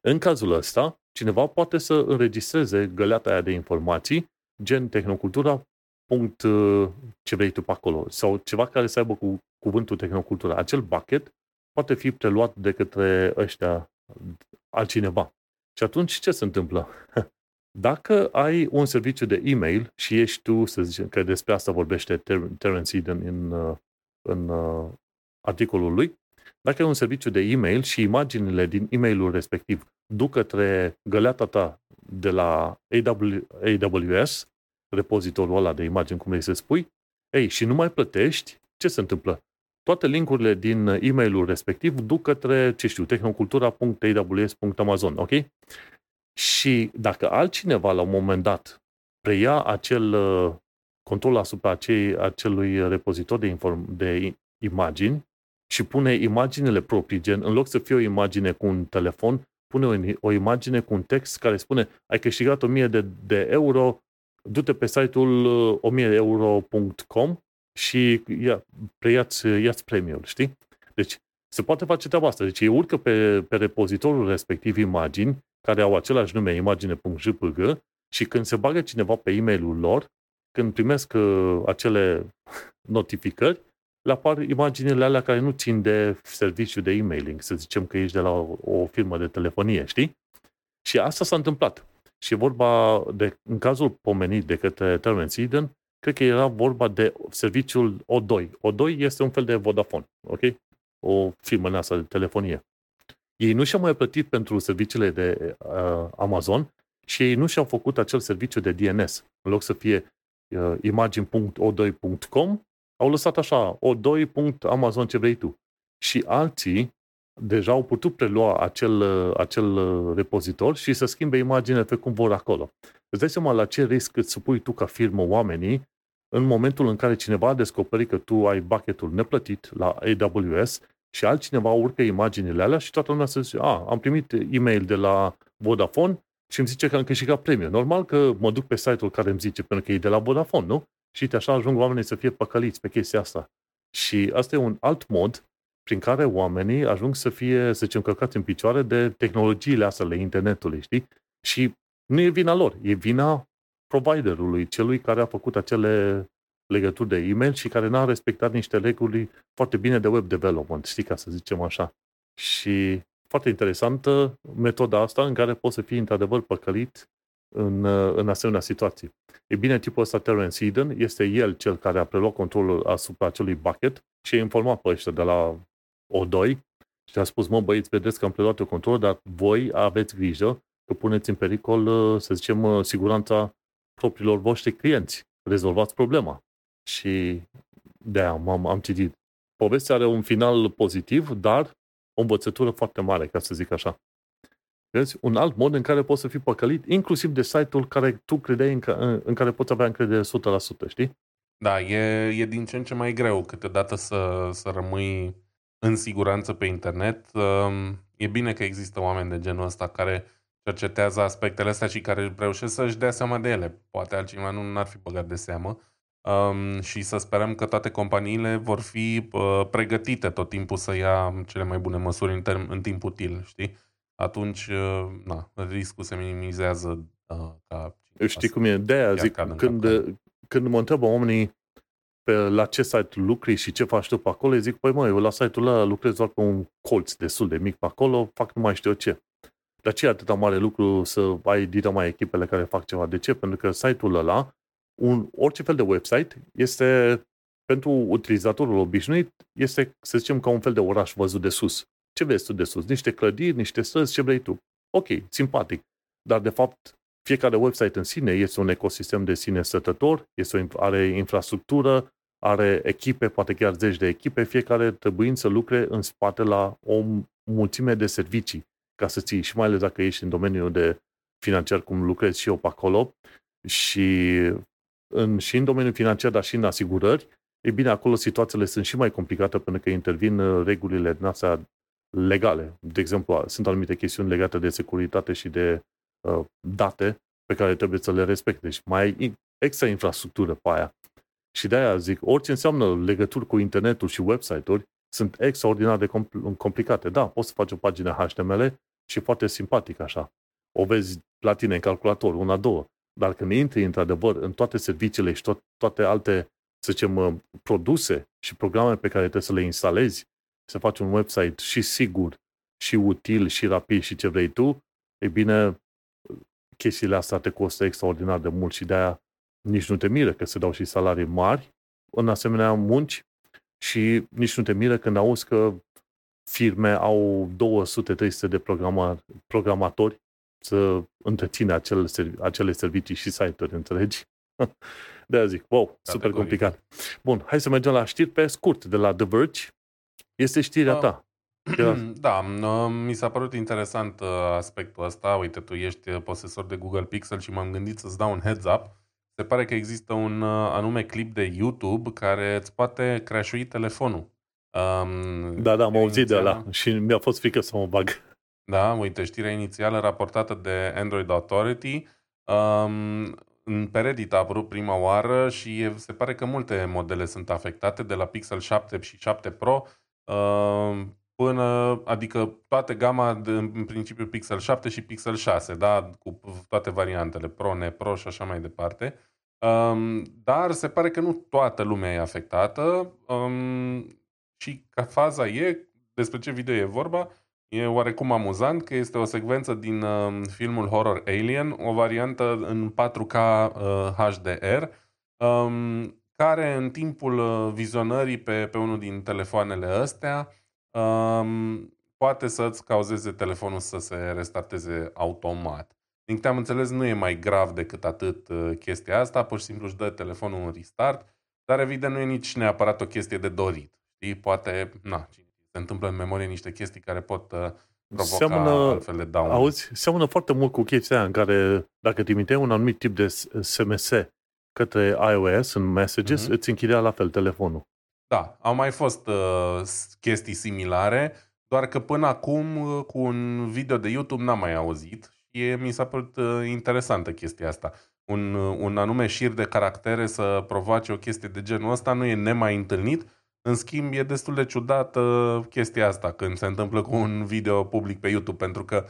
A: în cazul ăsta, cineva poate să înregistreze găleata aia de informații gen tehnocultura, punct uh, ce vrei tu pe acolo, sau ceva care să aibă cu cuvântul tehnocultura. Acel bucket poate fi preluat de către ăștia altcineva. Și atunci ce se întâmplă? Dacă ai un serviciu de e-mail și ești tu, să zicem că despre asta vorbește Terence Eden în, în, în articolul lui, dacă ai un serviciu de e-mail și imaginile din e-mailul respectiv duc către găleata ta de la AWS, repozitorul ăla de imagini, cum vrei să spui, ei, și nu mai plătești, ce se întâmplă? Toate linkurile din e-mailul respectiv duc către, ce știu, tehnocultura.aws.amazon, ok? Și dacă altcineva la un moment dat preia acel uh, control asupra acei, acelui repozitor de, inform, de imagini și pune imaginile proprii, gen, în loc să fie o imagine cu un telefon, pune o, o imagine cu un text care spune ai câștigat 1000 de, de euro, du-te pe site-ul 1000euro.com uh, și ia, preiați, iați premiul, știi? Deci, se poate face treaba asta. Deci ei urcă pe, pe repozitorul respectiv imagini care au același nume, imagine.jpg și când se bagă cineva pe e-mailul lor, când primesc uh, acele notificări, le apar imaginile alea care nu țin de serviciu de emailing, să zicem că ești de la o, o firmă de telefonie, știi? Și asta s-a întâmplat. Și e vorba de, în cazul pomenit de către Terence Eden, cred că era vorba de serviciul O2. O2 este un fel de Vodafone, ok? O firmă în asta de telefonie. Ei nu și-au mai plătit pentru serviciile de uh, Amazon și ei nu și-au făcut acel serviciu de DNS. În loc să fie uh, imagine.o2.com, au lăsat așa, o2.amazon ce vrei tu. Și alții deja au putut prelua acel, acel repozitor și să schimbe imaginea pe cum vor acolo. Îți dai seama la ce risc îți supui tu ca firmă oamenii în momentul în care cineva a descoperit că tu ai bucketul neplătit la AWS și altcineva urcă imaginile alea și toată lumea să zice, a, am primit e-mail de la Vodafone și îmi zice că am câștigat premiu. Normal că mă duc pe site-ul care îmi zice, pentru că e de la Vodafone, nu? Și uite, așa ajung oamenii să fie păcăliți pe chestia asta. Și asta e un alt mod prin care oamenii ajung să fie, să zicem, călcați în picioare de tehnologiile astea ale internetului, știi? Și nu e vina lor, e vina providerului, celui care a făcut acele legături de e-mail și care n-a respectat niște reguli foarte bine de web development, știi, ca să zicem așa. Și foarte interesantă metoda asta în care poți să fii într-adevăr păcălit în, în asemenea situații. E bine, tipul ăsta, Terence Eden, este el cel care a preluat controlul asupra acelui bucket și a informat pe ăștia de la O2 și a spus, mă băieți, vedeți că am preluat eu control, dar voi aveți grijă că puneți în pericol, să zicem, siguranța propriilor voștri clienți. Rezolvați problema. Și de-aia am, am citit. Povestea are un final pozitiv, dar o învățătură foarte mare, ca să zic așa. Vezi? Un alt mod în care poți să fii păcălit, inclusiv de site-ul care tu credeai în, ca, în care poți avea încredere 100%, știi?
B: Da, e, e din ce în ce mai greu câteodată să, să rămâi în siguranță pe internet. Um, e bine că există oameni de genul ăsta care cercetează aspectele astea și care reușesc să-și dea seama de ele. Poate altcineva nu ar fi băgat de seamă. Um, și să sperăm că toate companiile vor fi uh, pregătite tot timpul să ia cele mai bune măsuri în, term- în timp util, știi? Atunci, uh, na, riscul se minimizează uh, ca...
A: Știi cum e? De aia zic, când, când mă întreabă oamenii pe la ce site lucri și ce faci tu pe acolo, zic, păi mă, eu la site-ul ăla lucrez doar pe un colț destul de mic pe acolo, fac nu mai știu ce. Dar ce e atâta mare lucru să ai dita mai echipele care fac ceva? De ce? Pentru că site-ul ăla un, orice fel de website este, pentru utilizatorul obișnuit, este, să zicem, ca un fel de oraș văzut de sus. Ce vezi tu de sus? Niște clădiri, niște străzi, ce vrei tu. Ok, simpatic. Dar, de fapt, fiecare website în sine este un ecosistem de sine stătător, este o, are infrastructură, are echipe, poate chiar zeci de echipe, fiecare trebuind să lucre în spate la o mulțime de servicii ca să ții, și mai ales dacă ești în domeniul de financiar, cum lucrez și eu pe acolo, și în, și în domeniul financiar, dar și în asigurări, e bine, acolo situațiile sunt și mai complicate pentru că intervin uh, regulile din astea legale. De exemplu, sunt anumite chestiuni legate de securitate și de uh, date pe care trebuie să le respecte. Deci mai ai extra infrastructură pe aia. Și de aia zic, orice înseamnă legături cu internetul și website-uri, sunt extraordinar de compl- complicate. Da, poți să faci o pagină HTML și foarte simpatic așa. O vezi la tine în calculator, una, două. Dar când intri într-adevăr în toate serviciile și tot, toate alte, să zicem, uh, produse și programe pe care trebuie să le instalezi, să faci un website și sigur, și util, și rapid, și ce vrei tu, e bine, chestiile astea te costă extraordinar de mult și de-aia nici nu te miră că se dau și salarii mari în asemenea munci și nici nu te miră când auzi că firme au 200-300 de programa, programatori să întrețină acel, acele servicii și site-uri, înțelegi? de aia zic, wow, super complicat. Bun, hai să mergem la știri pe scurt de la The Verge. Este știrea ta.
B: Da, mi s-a părut interesant uh, aspectul ăsta. Uite, tu ești uh, posesor de Google Pixel și m-am gândit să-ți dau un heads up. Se pare că există un uh, anume clip de YouTube care îți poate crashui telefonul.
A: Um, da, da, am auzit de ăla și mi-a fost frică să mă bag.
B: Da, uite, știrea inițială raportată de Android Authority. Um, pe Reddit a apărut prima oară și se pare că multe modele sunt afectate, de la Pixel 7 și 7 Pro uh, până, adică toate gama, de, în principiu Pixel 7 și Pixel 6, da, cu toate variantele, Pro, Pro și așa mai departe. Um, dar se pare că nu toată lumea e afectată um, și ca faza e, despre ce video e vorba, E oarecum amuzant că este o secvență din uh, filmul horror Alien, o variantă în 4K uh, HDR, um, care în timpul uh, vizionării pe, pe unul din telefoanele astea um, poate să-ți cauzeze telefonul să se restarteze automat. Din câte am înțeles, nu e mai grav decât atât uh, chestia asta, pur și simplu își dă telefonul un restart, dar evident nu e nici neapărat o chestie de dorit. Știi? Poate, na, cine se întâmplă în memorie niște chestii care pot uh, provoca seamănă, altfel de daune.
A: Auzi, seamănă foarte mult cu chestia aia în care dacă trimiteai un anumit tip de SMS către iOS în Messages, mm-hmm. îți închidea la fel telefonul.
B: Da, au mai fost uh, chestii similare, doar că până acum uh, cu un video de YouTube n-am mai auzit și e, mi s-a părut uh, interesantă chestia asta. Un, uh, un anume șir de caractere să provoace o chestie de genul ăsta nu e nemai întâlnit, în schimb, e destul de ciudată chestia asta când se întâmplă cu un video public pe YouTube, pentru că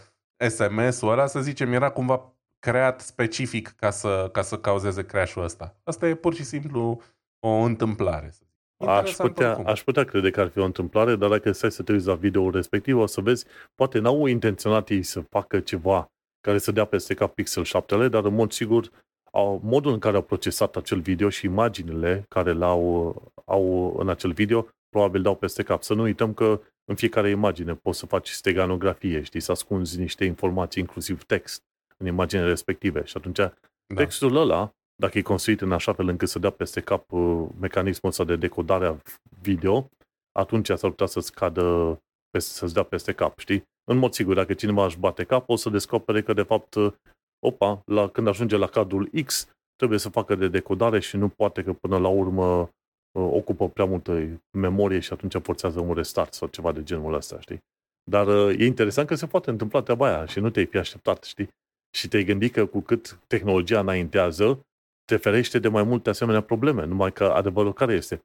B: SMS-ul ăla, să zicem, era cumva creat specific ca să, ca să cauzeze crash-ul ăsta. Asta e pur și simplu o întâmplare.
A: Aș putea, aș putea crede că ar fi o întâmplare, dar dacă stai să te uiți la video respectiv, o să vezi, poate n-au intenționat ei să facă ceva care să dea peste cap Pixel 7 dar în mod sigur au, modul în care au procesat acel video și imaginile care l-au au în acel video, probabil dau peste cap. Să nu uităm că în fiecare imagine poți să faci steganografie, știi, să ascunzi niște informații, inclusiv text, în imaginele respective. Și atunci da. textul ăla, dacă e construit în așa fel încât să dea peste cap uh, mecanismul ăsta de decodare a video, atunci s-ar putea să-ți cadă, să-ți dea peste cap, știi? În mod sigur, dacă cineva își bate cap, o să descopere că, de fapt, uh, opa, la, când ajunge la cadrul X, trebuie să facă de decodare și nu poate că până la urmă uh, ocupă prea multă memorie și atunci forțează un restart sau ceva de genul ăsta, știi? Dar uh, e interesant că se poate întâmpla treaba aia și nu te-ai fi așteptat, știi? Și te-ai gândit că cu cât tehnologia înaintează, te ferește de mai multe asemenea probleme. Numai că adevărul care este?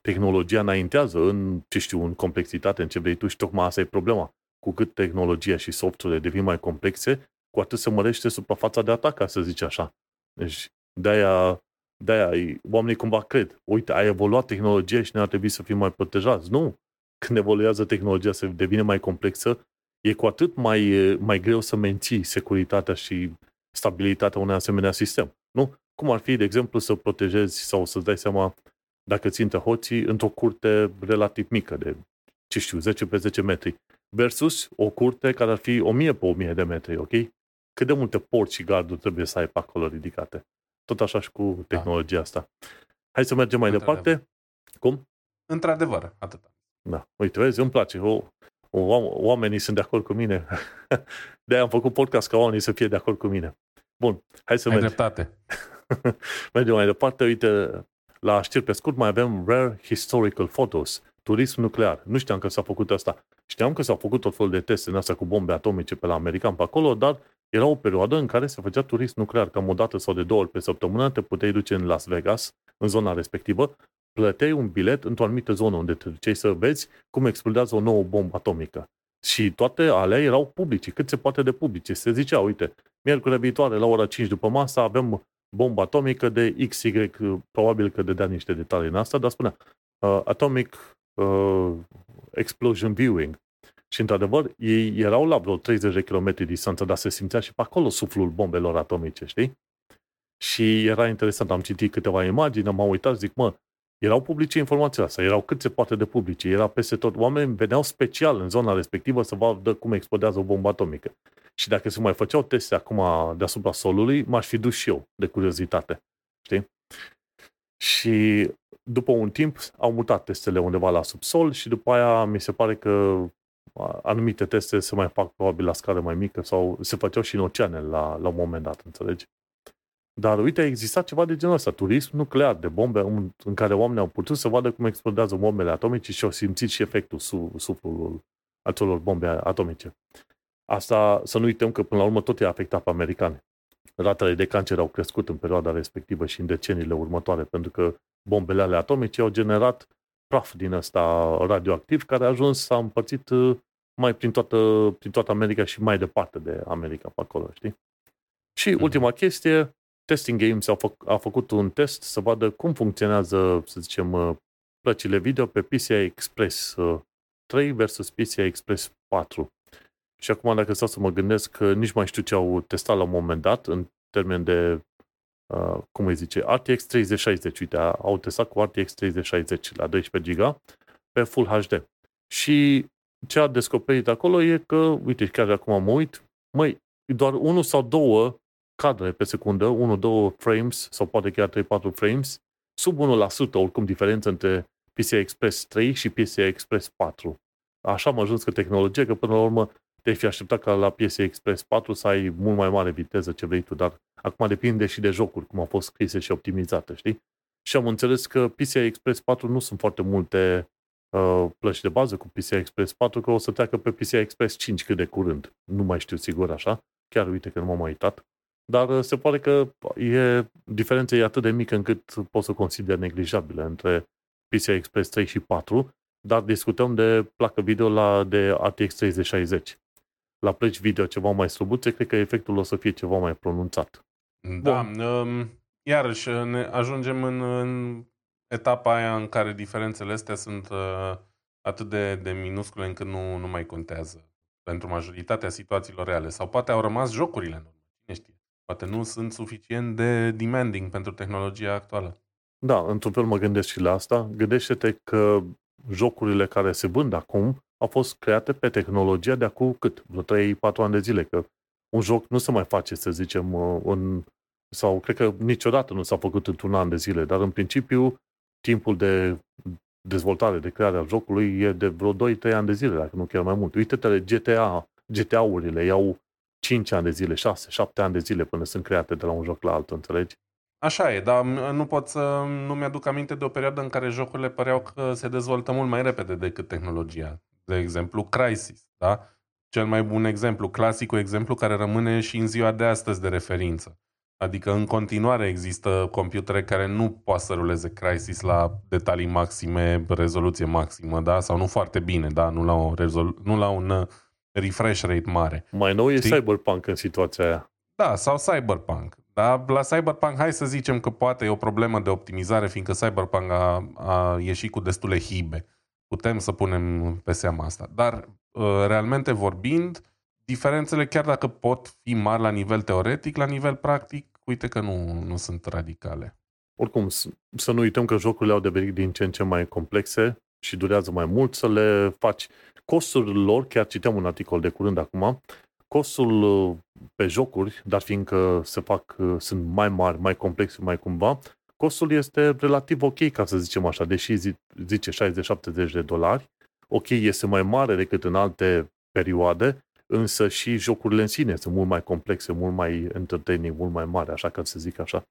A: Tehnologia înaintează în, ce știu, în complexitate, în ce vrei tu și tocmai asta e problema. Cu cât tehnologia și software devin mai complexe, cu atât se mărește suprafața de atac, ca să zici așa. Deci, de-aia, de-aia oamenii cumva cred, uite, a evoluat tehnologia și ne ar trebui să fim mai protejați. Nu! Când evoluează tehnologia, se devine mai complexă, e cu atât mai, mai greu să menții securitatea și stabilitatea unui asemenea sistem. Nu? Cum ar fi, de exemplu, să protejezi sau să-ți dai seama dacă țintă hoții într-o curte relativ mică, de, ce știu, 10 pe 10 metri, versus o curte care ar fi 1000 pe 1000 de metri, ok? cât de multe porți și garduri trebuie să ai pe acolo ridicate. Tot așa și cu da. tehnologia da. asta. Hai să mergem mai departe. Cum?
B: Într-adevăr, atât.
A: Da. Uite, vezi, îmi place. O, o, oamenii sunt de acord cu mine. de am făcut podcast ca oamenii să fie de acord cu mine. Bun, hai să
B: ai
A: mergem.
B: dreptate.
A: mergem mai departe. Uite, la știri pe scurt mai avem Rare Historical Photos, turism nuclear. Nu știam că s-a făcut asta. Știam că s-au făcut tot felul de teste în asta cu bombe atomice pe la american pe acolo, dar era o perioadă în care se făcea turism nuclear, cam o dată sau de două ori pe săptămână, te puteai duce în Las Vegas, în zona respectivă, plăteai un bilet într-o anumită zonă unde te duceai să vezi cum explodează o nouă bombă atomică. Și toate alea erau publice, cât se poate de publice. Se zicea, uite, miercuri viitoare, la ora 5 după masa, avem bombă atomică de XY, probabil că dădea niște detalii în asta, dar spunea uh, Atomic uh, Explosion Viewing. Și într-adevăr, ei erau la vreo 30 de km distanță, dar se simțea și pe acolo suflul bombelor atomice, știi? Și era interesant, am citit câteva imagini, am uitat, zic, mă, erau publice informațiile astea, erau cât se poate de publice, era peste tot. Oamenii veneau special în zona respectivă să vadă cum explodează o bombă atomică. Și dacă se mai făceau teste acum deasupra solului, m-aș fi dus și eu de curiozitate. Știi? Și după un timp au mutat testele undeva la subsol și după aia mi se pare că anumite teste se mai fac probabil la scară mai mică sau se făceau și în oceane la, la un moment dat, înțelegi? Dar uite, a existat ceva de genul ăsta, turism nuclear de bombe în, în care oamenii au putut să vadă cum explodează bombele atomice și au simțit și efectul su, suflul acelor bombe atomice. Asta, să nu uităm că până la urmă tot e afectat pe americani. Ratele de cancer au crescut în perioada respectivă și în deceniile următoare, pentru că bombele ale atomice au generat praf din ăsta radioactiv care a ajuns, s-a împărțit uh, mai prin toată, prin toată America și mai departe de America pe acolo, știi? Și mm-hmm. ultima chestie, Testing Games a, fă, a făcut un test să vadă cum funcționează, să zicem, uh, plăcile video pe PCI Express 3 uh, versus PCI Express 4. Și acum, dacă stau să mă gândesc, că nici mai știu ce au testat la un moment dat, în termen de, uh, cum îi zice, RTX 3060. Uite, au testat cu RTX 3060 la 12 GB pe Full HD. Și ce a descoperit acolo e că, uite, chiar acum mă uit, măi, doar unul sau două cadre pe secundă, 1-2 frames sau poate chiar 3-4 frames, sub 1% oricum diferență între PCI Express 3 și PCI Express 4. Așa am ajuns că tehnologie, că până la urmă te-ai fi așteptat ca la PCI Express 4 să ai mult mai mare viteză ce vrei tu, dar acum depinde și de jocuri, cum au fost scrise și optimizate, știi? Și am înțeles că PCI Express 4 nu sunt foarte multe uh, plăci de bază cu PCI Express 4, că o să treacă pe PCI Express 5 cât de curând. Nu mai știu sigur așa. Chiar uite că nu m-am mai uitat. Dar uh, se pare că e, diferența e atât de mică încât poți să consider neglijabilă între PCI Express 3 și 4, dar discutăm de placă video la de RTX 3060. La plăci video ceva mai slăbuțe, cred că efectul o să fie ceva mai pronunțat.
B: Da, um, iarăși ne ajungem în, în etapa aia în care diferențele astea sunt uh, atât de, de minuscule încât nu, nu mai contează pentru majoritatea situațiilor reale. Sau poate au rămas jocurile în urmă, cine știe. Poate nu sunt suficient de demanding pentru tehnologia actuală.
A: Da, într-un fel mă gândesc și la asta. Gândește-te că jocurile care se vând acum au fost create pe tehnologia de acum cât? Vreo 3-4 ani de zile, că un joc nu se mai face, să zicem, în, sau cred că niciodată nu s-a făcut într-un an de zile, dar în principiu timpul de dezvoltare, de creare a jocului e de vreo 2-3 ani de zile, dacă nu chiar mai mult. Uite-te GTA, GTA-urile iau 5 ani de zile, 6, 7 ani de zile până sunt create de la un joc la altul, înțelegi?
B: Așa e, dar nu pot să nu mi-aduc aminte de o perioadă în care jocurile păreau că se dezvoltă mult mai repede decât tehnologia. De exemplu, Crysis, da? Cel mai bun exemplu, clasicul exemplu care rămâne și în ziua de astăzi de referință. Adică în continuare există computere care nu poate să ruleze Crysis la detalii maxime, rezoluție maximă, da? Sau nu foarte bine, da? Nu la, o rezol- nu la un uh, refresh rate mare.
A: Mai nou e Știi? Cyberpunk în situația aia.
B: Da, sau Cyberpunk. Da, la Cyberpunk hai să zicem că poate e o problemă de optimizare, fiindcă Cyberpunk a, a ieșit cu destule hibe. Putem să punem pe seama asta. Dar, uh, realmente vorbind, diferențele, chiar dacă pot fi mari la nivel teoretic, la nivel practic, uite că nu, nu sunt radicale.
A: Oricum, să nu uităm că jocurile au devenit din ce în ce mai complexe și durează mai mult să le faci. Costul lor, chiar citeam un articol de curând acum, costul uh, pe jocuri, dar fiindcă se fac, uh, sunt mai mari, mai complexe, mai cumva, costul este relativ ok, ca să zicem așa, deși zice 60-70 de dolari, ok, este mai mare decât în alte perioade, însă și jocurile în sine sunt mult mai complexe, mult mai entertaining, mult mai mari, așa ca să zic așa.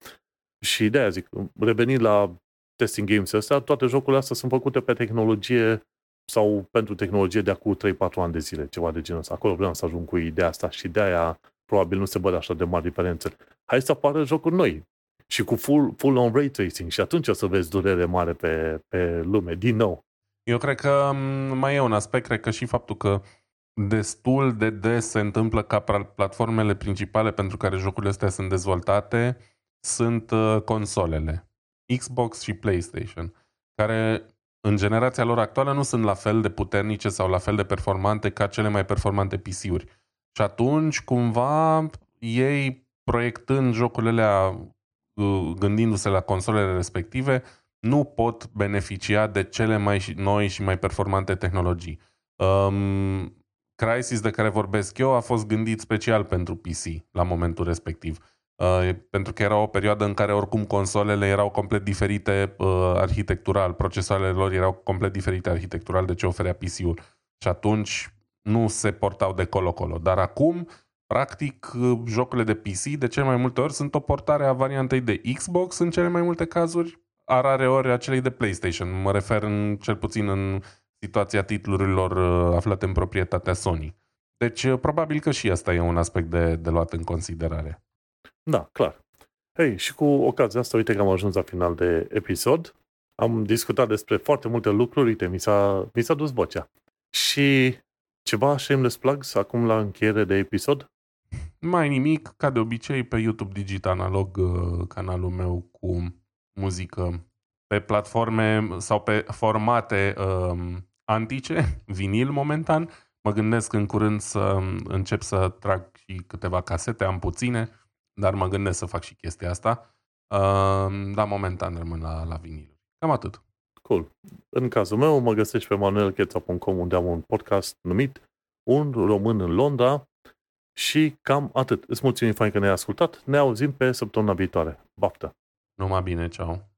A: Și de aia zic, revenind la testing games astea, toate jocurile astea sunt făcute pe tehnologie sau pentru tehnologie de acum 3-4 ani de zile, ceva de genul ăsta. Acolo vreau să ajung cu ideea asta și de aia probabil nu se văd așa de mari diferențe. Hai să apară jocuri noi și cu full, full on ray tracing și atunci o să vezi durere mare pe, pe lume, din nou.
B: Eu cred că mai e un aspect, cred că și faptul că destul de des se întâmplă ca platformele principale pentru care jocurile astea sunt dezvoltate sunt uh, consolele. Xbox și PlayStation, care în generația lor actuală nu sunt la fel de puternice sau la fel de performante ca cele mai performante PC-uri. Și atunci, cumva, ei proiectând jocurile alea, uh, gândindu-se la consolele respective, nu pot beneficia de cele mai noi și mai performante tehnologii. Um, Crisis de care vorbesc eu a fost gândit special pentru PC la momentul respectiv. Uh, pentru că era o perioadă în care oricum consolele erau complet diferite uh, arhitectural, procesoarele lor erau complet diferite arhitectural de ce oferea PC-ul. Și atunci nu se portau de colo-colo. Dar acum, practic, uh, jocurile de PC de cele mai multe ori sunt o portare a variantei de Xbox în cele mai multe cazuri, a rare ori a celei de PlayStation. Mă refer în, cel puțin în situația titlurilor uh, aflate în proprietatea Sony. Deci, uh, probabil că și asta e un aspect de, de luat în considerare.
A: Da, clar. Hei, și cu ocazia asta, uite că am ajuns la final de episod. Am discutat despre foarte multe lucruri, uite, mi s-a, mi s-a dus vocea. Și ceva shameless plugs acum la încheiere de episod?
B: Mai nimic, ca de obicei, pe YouTube Digital Analog, uh, canalul meu cu muzică pe platforme sau pe formate um, antice, vinil momentan. Mă gândesc în curând să încep să trag și câteva casete, am puține, dar mă gândesc să fac și chestia asta. Uh, dar momentan rămân la, la vinil. Cam atât.
A: Cool. În cazul meu mă găsești pe manuelcheța.com unde am un podcast numit Un român în Londra și cam atât. Îți mulțumim fain că ne-ai ascultat. Ne auzim pe săptămâna viitoare. Baftă!
B: Numai bine, ceau!